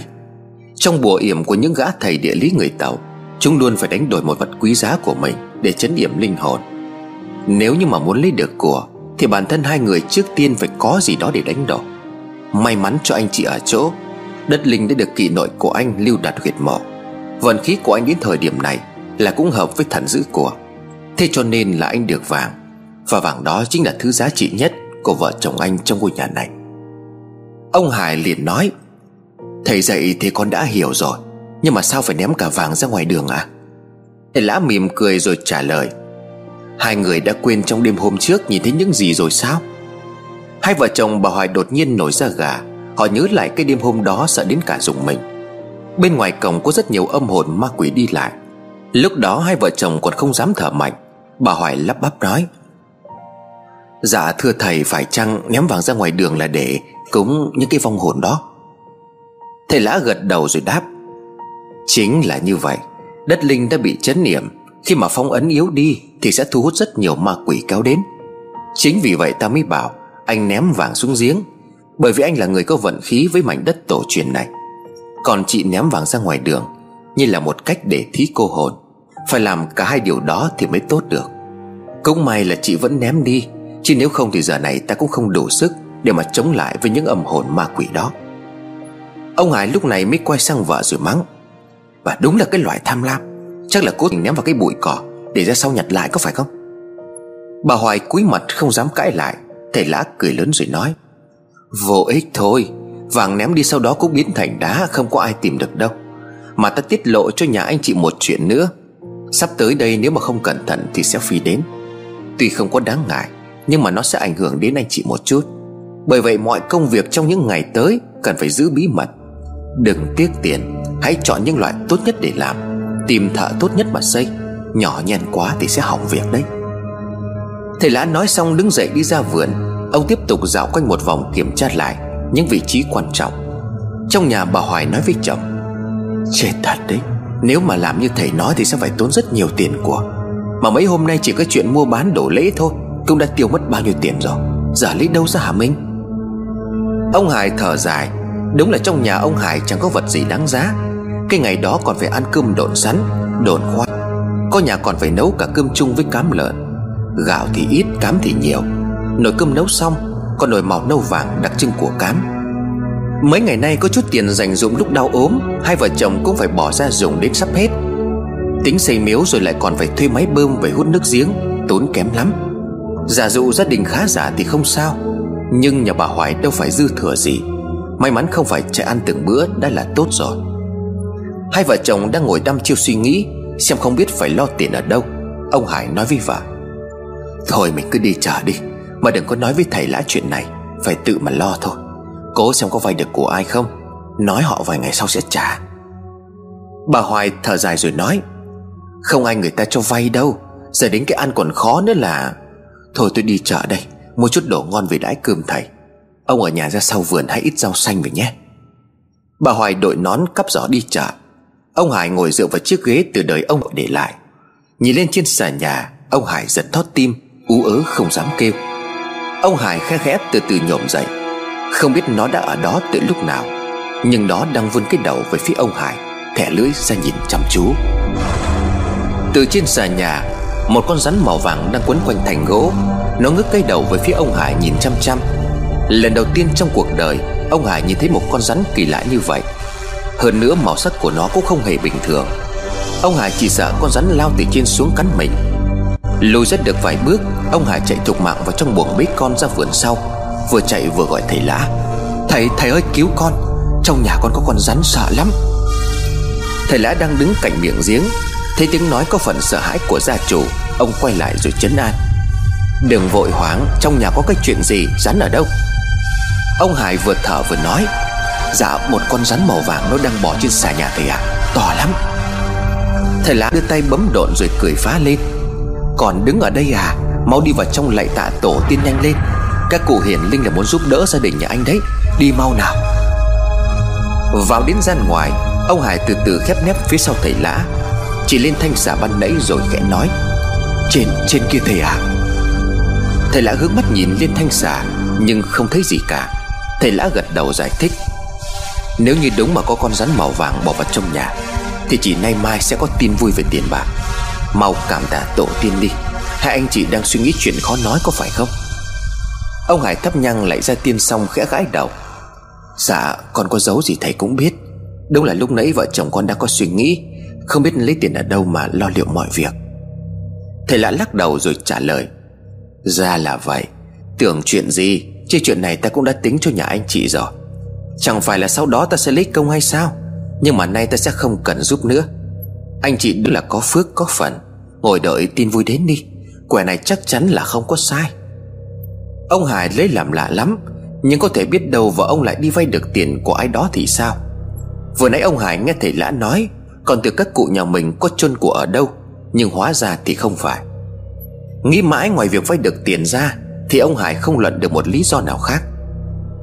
Trong bùa yểm của những gã thầy địa lý người Tàu, Chúng luôn phải đánh đổi một vật quý giá của mình Để chấn yểm linh hồn. Nếu như mà muốn lấy được của, thì bản thân hai người trước tiên phải có gì đó để đánh đổi. May mắn cho anh chị ở chỗ, Đất linh đã được kỳ nội của anh lưu đặt huyệt mộ. Vận khí của anh đến thời điểm này Là cũng hợp với thần giữ của. Thế cho nên là anh được vàng. Và vàng đó chính là thứ giá trị nhất Của vợ chồng anh trong ngôi nhà này. Ông Hải liền nói, Thầy dạy thì con đã hiểu rồi, Nhưng mà sao phải ném cả vàng ra ngoài đường à? Thầy lã mỉm cười rồi trả lời, Hai người đã quên trong đêm hôm trước nhìn thấy những gì rồi sao? Hai vợ chồng bà Hoài đột nhiên nổi ra gà, Họ nhớ lại cái đêm hôm đó sợ đến cả dùng mình. Bên ngoài cổng có rất nhiều âm hồn ma quỷ đi lại. Lúc đó hai vợ chồng còn không dám thở mạnh, Bà Hoài lắp bắp nói Dạ thưa thầy, phải chăng ném vàng ra ngoài đường là để cúng những cái vong hồn đó? Thầy lã gật đầu rồi đáp, Chính là như vậy. Đất linh đã bị chấn niệm. Khi mà phong ấn yếu đi Thì sẽ thu hút rất nhiều ma quỷ kéo đến. Chính vì vậy ta mới bảo Anh ném vàng xuống giếng, Bởi vì anh là người có vận khí với mảnh đất tổ truyền này. Còn chị ném vàng ra ngoài đường Như là một cách để thí cô hồn. Phải làm cả hai điều đó thì mới tốt được. Cũng may là chị vẫn ném đi. Chứ nếu không thì giờ này ta cũng không đủ sức Để mà chống lại với những âm hồn ma quỷ đó. Ông Hải lúc này mới quay sang vợ rồi mắng. Và đúng là cái loại tham lam. Chắc là cố tình ném vào cái bụi cỏ Để ra sau nhặt lại có phải không? Bà Hoài cúi mặt không dám cãi lại, Thầy Lã cười lớn rồi nói, Vô ích thôi, Vàng ném đi sau đó cũng biến thành đá, Không có ai tìm được đâu. Mà ta tiết lộ cho nhà anh chị một chuyện nữa. Sắp tới đây nếu mà không cẩn thận Thì sẽ phi đến. Tuy không có đáng ngại nhưng mà nó sẽ ảnh hưởng đến anh chị một chút. Bởi vậy mọi công việc trong những ngày tới Cần phải giữ bí mật. Đừng tiếc tiền, Hãy chọn những loại tốt nhất để làm. Tìm thợ tốt nhất mà xây. Nhỏ nhen quá thì sẽ hỏng việc đấy. Thầy Lã nói xong đứng dậy đi ra vườn. Ông tiếp tục dạo quanh một vòng kiểm tra lại Những vị trí quan trọng. Trong nhà bà Hoài nói với chồng, Chết thật đấy, Nếu mà làm như thầy nói thì sẽ phải tốn rất nhiều tiền của. Mà mấy hôm nay chỉ có chuyện mua bán đổ lễ thôi. Cũng đã tiêu mất bao nhiêu tiền rồi. Giờ lấy đâu ra hả Minh? Ông Hải thở dài. Đúng là trong nhà ông Hải chẳng có vật gì đáng giá. Cái ngày đó còn phải ăn cơm độn sắn, Độn khoai. Có nhà còn phải nấu cả cơm chung với cám lợn. Gạo thì ít, cám thì nhiều. Nồi cơm nấu xong Còn nồi màu nâu vàng đặc trưng của cám. Mấy ngày nay có chút tiền dành dụng lúc đau ốm, Hai vợ chồng cũng phải bỏ ra dùng đến sắp hết. Tính xây miếu rồi lại còn phải thuê máy bơm về hút nước giếng, Tốn kém lắm. Giả dụ gia đình khá giả thì không sao. Nhưng nhà bà Hoài đâu phải dư thừa gì. May mắn không phải chạy ăn từng bữa đã là tốt rồi. Hai vợ chồng đang ngồi đăm chiêu suy nghĩ, Xem không biết phải lo tiền ở đâu. Ông Hải nói với vợ, Thôi mình cứ đi trả đi, Mà đừng có nói với thầy lã chuyện này, Phải tự mà lo thôi. Cố xem có vay được của ai không, Nói họ vài ngày sau sẽ trả. Bà Hoài thở dài rồi nói, Không ai người ta cho vay đâu, Giờ đến cái ăn còn khó nữa là Thôi tôi đi chợ đây, Mua chút đồ ngon về đãi cơm thầy. Ông ở nhà ra sau vườn hãy ít rau xanh về nhé. Bà Hoài đội nón cắp giỏ đi chợ. Ông Hải ngồi dựa vào chiếc ghế từ đời ông để lại. Nhìn lên trên sàn nhà, Ông Hải giật thót tim, ú ớ không dám kêu. Ông Hải khe khẽ từ từ nhổm dậy. Không biết nó đã ở đó từ lúc nào, Nhưng nó đang vươn cái đầu về phía ông Hải, Thẻ lưỡi ra nhìn chăm chú. Từ trên sàn nhà một con rắn màu vàng đang quấn quanh thành gỗ. Nó ngước cây đầu về phía ông Hải nhìn chăm chăm. Lần đầu tiên trong cuộc đời Ông Hải nhìn thấy một con rắn kỳ lạ như vậy. Hơn nữa màu sắc của nó cũng không hề bình thường. Ông Hải chỉ sợ con rắn lao từ trên xuống cắn mình. Lùi rất được vài bước Ông Hải chạy thục mạng vào trong buồng bếp con ra vườn sau. Vừa chạy vừa gọi thầy lã. Thầy, thầy ơi cứu con. Trong nhà con có con rắn sợ lắm. Thầy lã đang đứng cạnh miệng giếng. Thấy tiếng nói có phần sợ hãi của gia chủ, Ông quay lại rồi chấn an. Đừng vội hoảng, Trong nhà có cái chuyện gì, Rắn ở đâu? Ông Hải vừa thở vừa nói Dạ một con rắn màu vàng nó đang bò trên xà nhà thầy à To lắm. Thầy lá đưa tay bấm độn rồi cười phá lên. Còn đứng ở đây à Mau đi vào trong lạy tạ tổ tiên nhanh lên. Các cụ hiển linh là muốn giúp đỡ gia đình nhà anh đấy, Đi mau nào. Vào đến gian ngoài, Ông Hải từ từ khép nép phía sau thầy lã chỉ lên thanh xà ban nãy rồi khẽ nói Trên, trên kia thầy à Thầy lã hướng mắt nhìn lên thanh xà Nhưng không thấy gì cả. Thầy lã gật đầu giải thích Nếu như đúng mà có con rắn màu vàng bỏ vào trong nhà Thì chỉ nay mai sẽ có tin vui về tiền bạc. Mau cảm tạ tổ tiên đi. Hai anh chị đang suy nghĩ chuyện khó nói có phải không? Ông Hải thắp nhang lại ra tiên xong khẽ gãi đầu Dạ con có giấu gì thầy cũng biết. Đúng là lúc nãy vợ chồng con đã có suy nghĩ không biết lấy tiền ở đâu mà lo liệu mọi việc. Thầy lã lắc đầu rồi trả lời, Ra là vậy. Tưởng chuyện gì, Chứ chuyện này ta cũng đã tính cho nhà anh chị rồi. Chẳng phải là sau đó ta sẽ lấy công hay sao? Nhưng mà nay ta sẽ không cần giúp nữa. Anh chị đúng là có phước, có phần. Ngồi đợi tin vui đến đi. Quẻ này chắc chắn là không có sai. Ông Hải lấy làm lạ lắm, Nhưng có thể biết đâu vợ ông lại đi vay được tiền của ai đó thì sao? Vừa nãy ông Hải nghe thầy lã nói còn từ các cụ nhà mình có chôn của ở đâu? Nhưng hóa ra thì không phải. Nghĩ mãi ngoài việc vay được tiền ra, Thì ông Hải không luận được một lý do nào khác.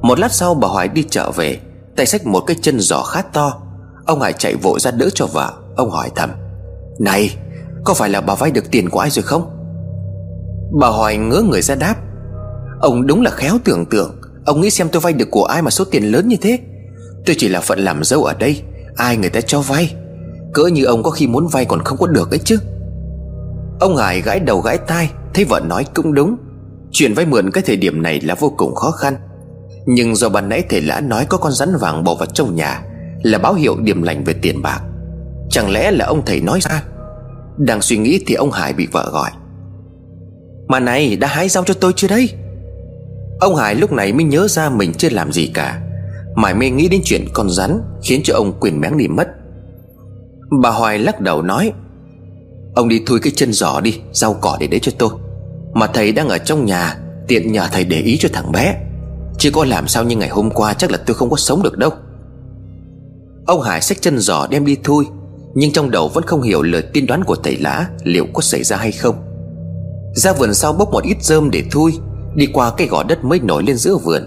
Một lát sau bà Hoài đi chợ về, Tay xách một cái chân giỏ khá to. Ông Hải chạy vội ra đỡ cho vợ. Ông hỏi thầm, Này, có phải là bà vay được tiền của ai rồi không? Bà Hoài ngỡ người ra đáp, Ông đúng là khéo tưởng tượng. Ông nghĩ xem tôi vay được của ai mà số tiền lớn như thế. Tôi chỉ là phận làm dâu ở đây, Ai người ta cho vay. Cỡ như ông có khi muốn vay còn không có được ấy chứ. Ông Hải gãi đầu gãi tai, Thấy vợ nói cũng đúng. Chuyện vay mượn cái thời điểm này là vô cùng khó khăn. Nhưng do ban nãy thầy lã nói Có con rắn vàng bỏ vào trong nhà, Là báo hiệu điểm lành về tiền bạc. Chẳng lẽ là ông thầy nói ra? Đang suy nghĩ thì ông Hải bị vợ gọi. Mà này, đã hái rau cho tôi chưa đấy? Ông Hải lúc này mới nhớ ra mình chưa làm gì cả. Mải mê nghĩ đến chuyện con rắn Khiến cho ông quyền méng đi mất. Bà Hoài lắc đầu nói, Ông đi thui cái chân giỏ đi, Rau cỏ để đấy cho tôi. Mà thầy đang ở trong nhà, Tiện nhờ thầy để ý cho thằng bé. Chứ có làm sao như ngày hôm qua Chắc là tôi không có sống được đâu. Ông Hải xách chân giỏ đem đi thui, Nhưng trong đầu vẫn không hiểu lời tiên đoán của thầy lá Liệu có xảy ra hay không. Ra vườn sau bốc một ít rơm để thui, Đi qua cái gò đất mới nổi lên giữa vườn.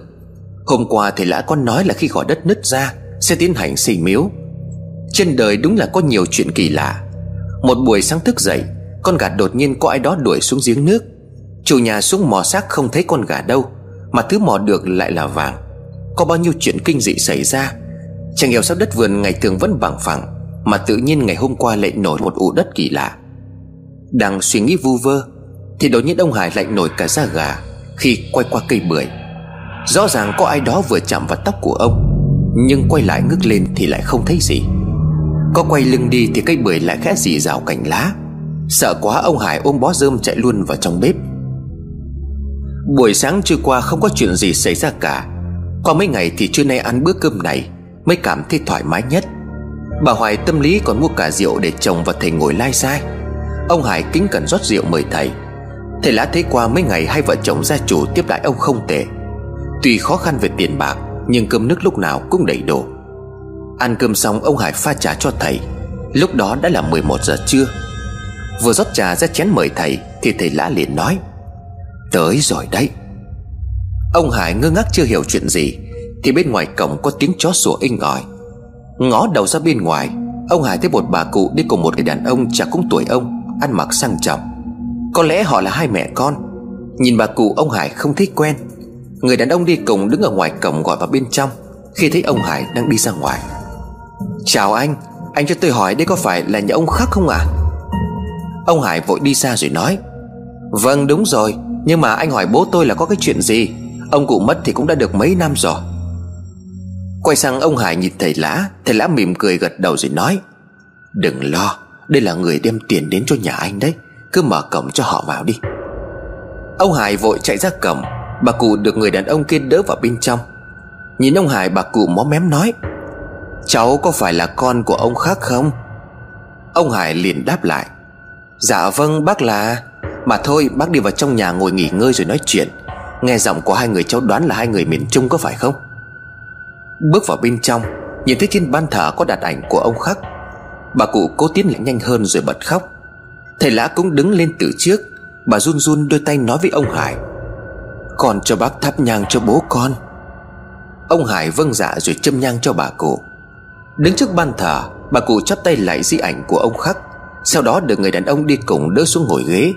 Hôm qua thầy lã con nói là khi gò đất nứt ra, Sẽ tiến hành xì miếu. Trên đời đúng là có nhiều chuyện kỳ lạ. Một buổi sáng thức dậy, Con gà đột nhiên có ai đó đuổi xuống giếng nước. Chủ nhà xuống mò xác không thấy con gà đâu, Mà thứ mò được lại là vàng. Có bao nhiêu chuyện kinh dị xảy ra? Chẳng hiểu sao đất vườn ngày thường vẫn bằng phẳng, Mà tự nhiên ngày hôm qua lại nổi một ụ đất kỳ lạ. Đang suy nghĩ vu vơ, Thì đột nhiên ông Hải lại nổi cả da gà Khi quay qua cây bưởi. Rõ ràng có ai đó vừa chạm vào tóc của ông, Nhưng quay lại ngước lên thì lại không thấy gì. Có quay lưng đi thì cây bưởi lại khẽ dì rào cành lá. Sợ quá, ông Hải ôm bó rơm chạy luôn vào trong bếp. Buổi sáng trưa qua không có chuyện gì xảy ra cả. Qua mấy ngày thì trưa nay ăn bữa cơm này, Mới cảm thấy thoải mái nhất. Bà Hoài tâm lý còn mua cả rượu để chồng và thầy ngồi lai sai. Ông Hải kính cẩn rót rượu mời thầy. Thầy lá thấy qua mấy ngày hai vợ chồng gia chủ tiếp đãi ông không tệ. Tuy khó khăn về tiền bạc, Nhưng cơm nước lúc nào cũng đầy đủ. Ăn cơm xong, ông Hải pha trà cho thầy. Lúc đó đã là 11 giờ trưa. Vừa rót trà ra chén mời thầy, Thì thầy lã liền nói, Tới rồi đấy. Ông Hải ngơ ngác chưa hiểu chuyện gì, Thì bên ngoài cổng có tiếng chó sủa inh ỏi. Ngó đầu ra bên ngoài, Ông Hải thấy một bà cụ đi cùng một người đàn ông chả cũng tuổi ông, Ăn mặc sang trọng. Có lẽ họ là hai mẹ con. Nhìn bà cụ, ông Hải không thấy quen. Người đàn ông đi cùng đứng ở ngoài cổng gọi vào bên trong, Khi thấy ông Hải đang đi ra ngoài. Chào anh Anh cho tôi hỏi đây có phải là nhà ông Khắc không ạ? À? Ông Hải vội đi ra rồi nói Vâng đúng rồi, Nhưng mà anh hỏi bố tôi là có cái chuyện gì? Ông cụ mất thì cũng đã được mấy năm rồi. Quay sang ông Hải nhìn thầy Lã Thầy Lã mỉm cười gật đầu rồi nói, Đừng lo, Đây là người đem tiền đến cho nhà anh đấy, Cứ mở cổng cho họ vào đi. Ông Hải vội chạy ra cổng, Bà cụ được người đàn ông kia đỡ vào bên trong. Nhìn ông Hải, bà cụ mó mém nói Cháu có phải là con của ông khác không? Ông Hải liền đáp lại. Dạ vâng bác là. Mà thôi, bác đi vào trong nhà ngồi nghỉ ngơi rồi nói chuyện. Nghe giọng của hai người cháu đoán là hai người miền Trung có phải không? Bước vào bên trong, Nhìn thấy trên ban thờ có đặt ảnh của ông khắc Bà cụ cố tiến lại nhanh hơn rồi bật khóc. Thầy lã cũng đứng lên từ trước. Bà run run đôi tay nói với ông Hải. Con cho bác thắp nhang cho bố con. Ông Hải vâng dạ rồi châm nhang cho bà cụ. Đứng trước ban thờ, Bà cụ chắp tay lại di ảnh của ông khắc. Sau đó được người đàn ông đi cùng đỡ xuống ngồi ghế.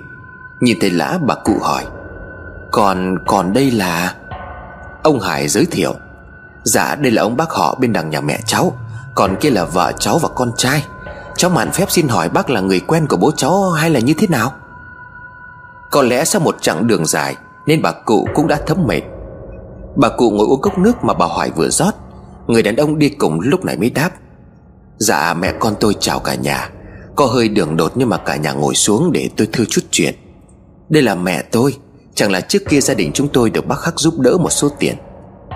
Nhìn thấy lã, bà cụ hỏi, Còn còn đây là Ông Hải giới thiệu Dạ đây là ông bác họ bên đằng nhà mẹ cháu, Còn kia là vợ cháu và con trai. Cháu mạn phép xin hỏi bác là người quen của bố cháu hay là như thế nào? Có lẽ sau một chặng đường dài, Nên bà cụ cũng đã thấm mệt. Bà cụ ngồi uống cốc nước mà bà Hoài vừa rót. Người đàn ông đi cùng lúc này mới đáp. Dạ mẹ con tôi chào cả nhà. Có hơi đường đột nhưng mà cả nhà ngồi xuống để tôi thư chút chuyện. Đây là mẹ tôi. Chẳng là trước kia gia đình chúng tôi được bác Khắc giúp đỡ một số tiền.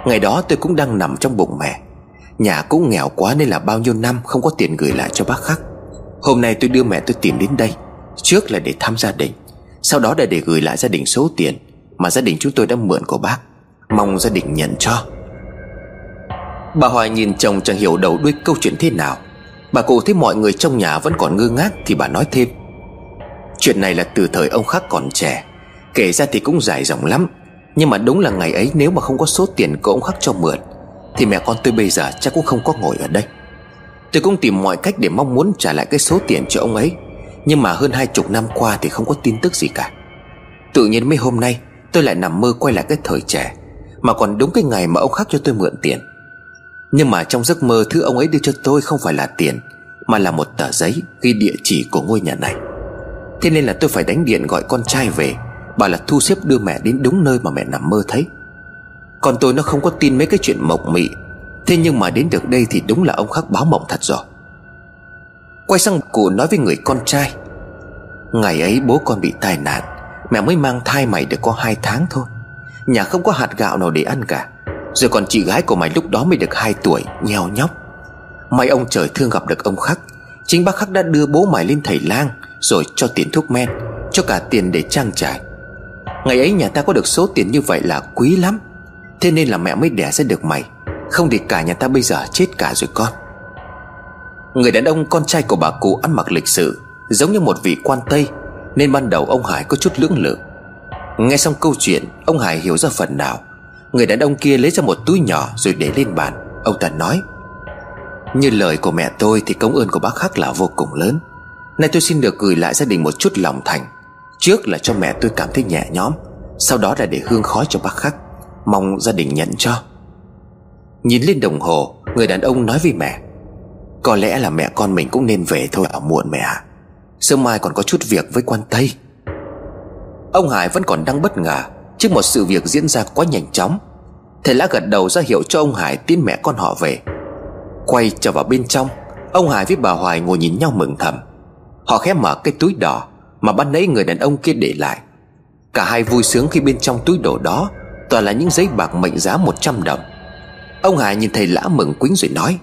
Ngày đó tôi cũng đang nằm trong bụng mẹ. Nhà cũng nghèo quá nên là bao nhiêu năm không có tiền gửi lại cho bác Khắc. Hôm nay tôi đưa mẹ tôi tìm đến đây. Trước là để thăm gia đình. Sau đó là để gửi lại gia đình số tiền Mà gia đình chúng tôi đã mượn của bác. Mong gia đình nhận cho. Bà Hoài nhìn chồng chẳng hiểu đầu đuôi câu chuyện thế nào. Bà cụ thấy mọi người trong nhà vẫn còn ngơ ngác Thì bà nói thêm. Chuyện này là từ thời ông Khắc còn trẻ, Kể ra thì cũng dài dòng lắm. Nhưng mà đúng là ngày ấy nếu mà không có số tiền của ông Khắc cho mượn, Thì mẹ con tôi bây giờ chắc cũng không có ngồi ở đây. Tôi cũng tìm mọi cách để mong muốn trả lại cái số tiền cho ông ấy, Nhưng mà hơn hai chục năm qua thì không có tin tức gì cả. Tự nhiên mấy hôm nay, tôi lại nằm mơ quay lại cái thời trẻ, Mà còn đúng cái ngày mà ông Khắc cho tôi mượn tiền. Nhưng mà trong giấc mơ, thứ ông ấy đưa cho tôi không phải là tiền, Mà là một tờ giấy ghi địa chỉ của ngôi nhà này. Thế nên là tôi phải đánh điện gọi con trai về, Bảo là thu xếp đưa mẹ đến đúng nơi mà mẹ nằm mơ thấy. Còn tôi nó không có tin mấy cái chuyện mộng mị. Thế nhưng mà đến được đây thì đúng là ông khắc báo mộng thật rồi. Quay sang cụ nói với người con trai. Ngày ấy bố con bị tai nạn, Mẹ mới mang thai mày được có hai tháng thôi. Nhà không có hạt gạo nào để ăn cả. Rồi còn chị gái của mày lúc đó mới được 2 tuổi, Nheo nhóc. May ông trời thương gặp được ông Khắc. Chính bác Khắc đã đưa bố mày lên thầy lang, Rồi cho tiền thuốc men, Cho cả tiền để trang trải. Ngày ấy nhà ta có được số tiền như vậy là quý lắm. Thế nên là mẹ mới đẻ ra được mày. Không thì cả nhà ta bây giờ chết cả rồi con. Người đàn ông con trai của bà cụ ăn mặc lịch sự, Giống như một vị quan Tây, Nên ban đầu ông Hải có chút lưỡng lự. Nghe xong câu chuyện, Ông Hải hiểu ra phần nào. Người đàn ông kia lấy ra một túi nhỏ rồi để lên bàn. Ông ta nói, Như lời của mẹ tôi thì công ơn của bác Khắc là vô cùng lớn. Nay tôi xin được gửi lại gia đình một chút lòng thành. Trước là cho mẹ tôi cảm thấy nhẹ nhõm, Sau đó là để hương khói cho bác Khắc Mong gia đình nhận cho. Nhìn lên đồng hồ, Người đàn ông nói với mẹ, Có lẽ là mẹ con mình cũng nên về thôi ở muộn mẹ ạ. Sớm mai còn có chút việc với quan Tây. Ông Hải vẫn còn đang bất ngờ Trước một sự việc diễn ra quá nhanh chóng, Thầy lã gật đầu ra hiệu cho ông Hải tiến mẹ con họ về. Quay trở vào bên trong, Ông Hải với bà Hoài ngồi nhìn nhau mừng thầm. Họ khép mở cái túi đỏ Mà ban nãy người đàn ông kia để lại. Cả hai vui sướng khi bên trong túi đồ đó Toàn là những giấy bạc mệnh giá 100 đồng. Ông Hải nhìn thầy lã mừng quýnh rồi nói,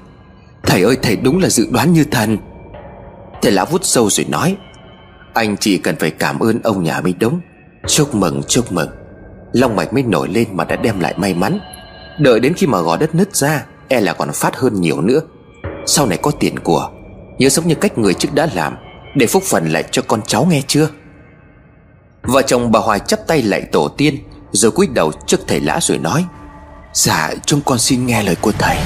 Thầy ơi, thầy đúng là dự đoán như thần. Thầy lã vút sâu rồi nói, Anh chỉ cần phải cảm ơn ông nhà mới đúng. Chúc mừng chúc mừng. Long mạch mới nổi lên mà đã đem lại may mắn. Đợi đến khi mà gò đất nứt ra E là còn phát hơn nhiều nữa. Sau này có tiền của, Nhớ sống như cách người trước đã làm, Để phúc phần lại cho con cháu nghe chưa? Vợ chồng bà Hoài chắp tay lại tổ tiên, Rồi cúi đầu trước thầy lã rồi nói Dạ chúng con xin nghe lời của thầy.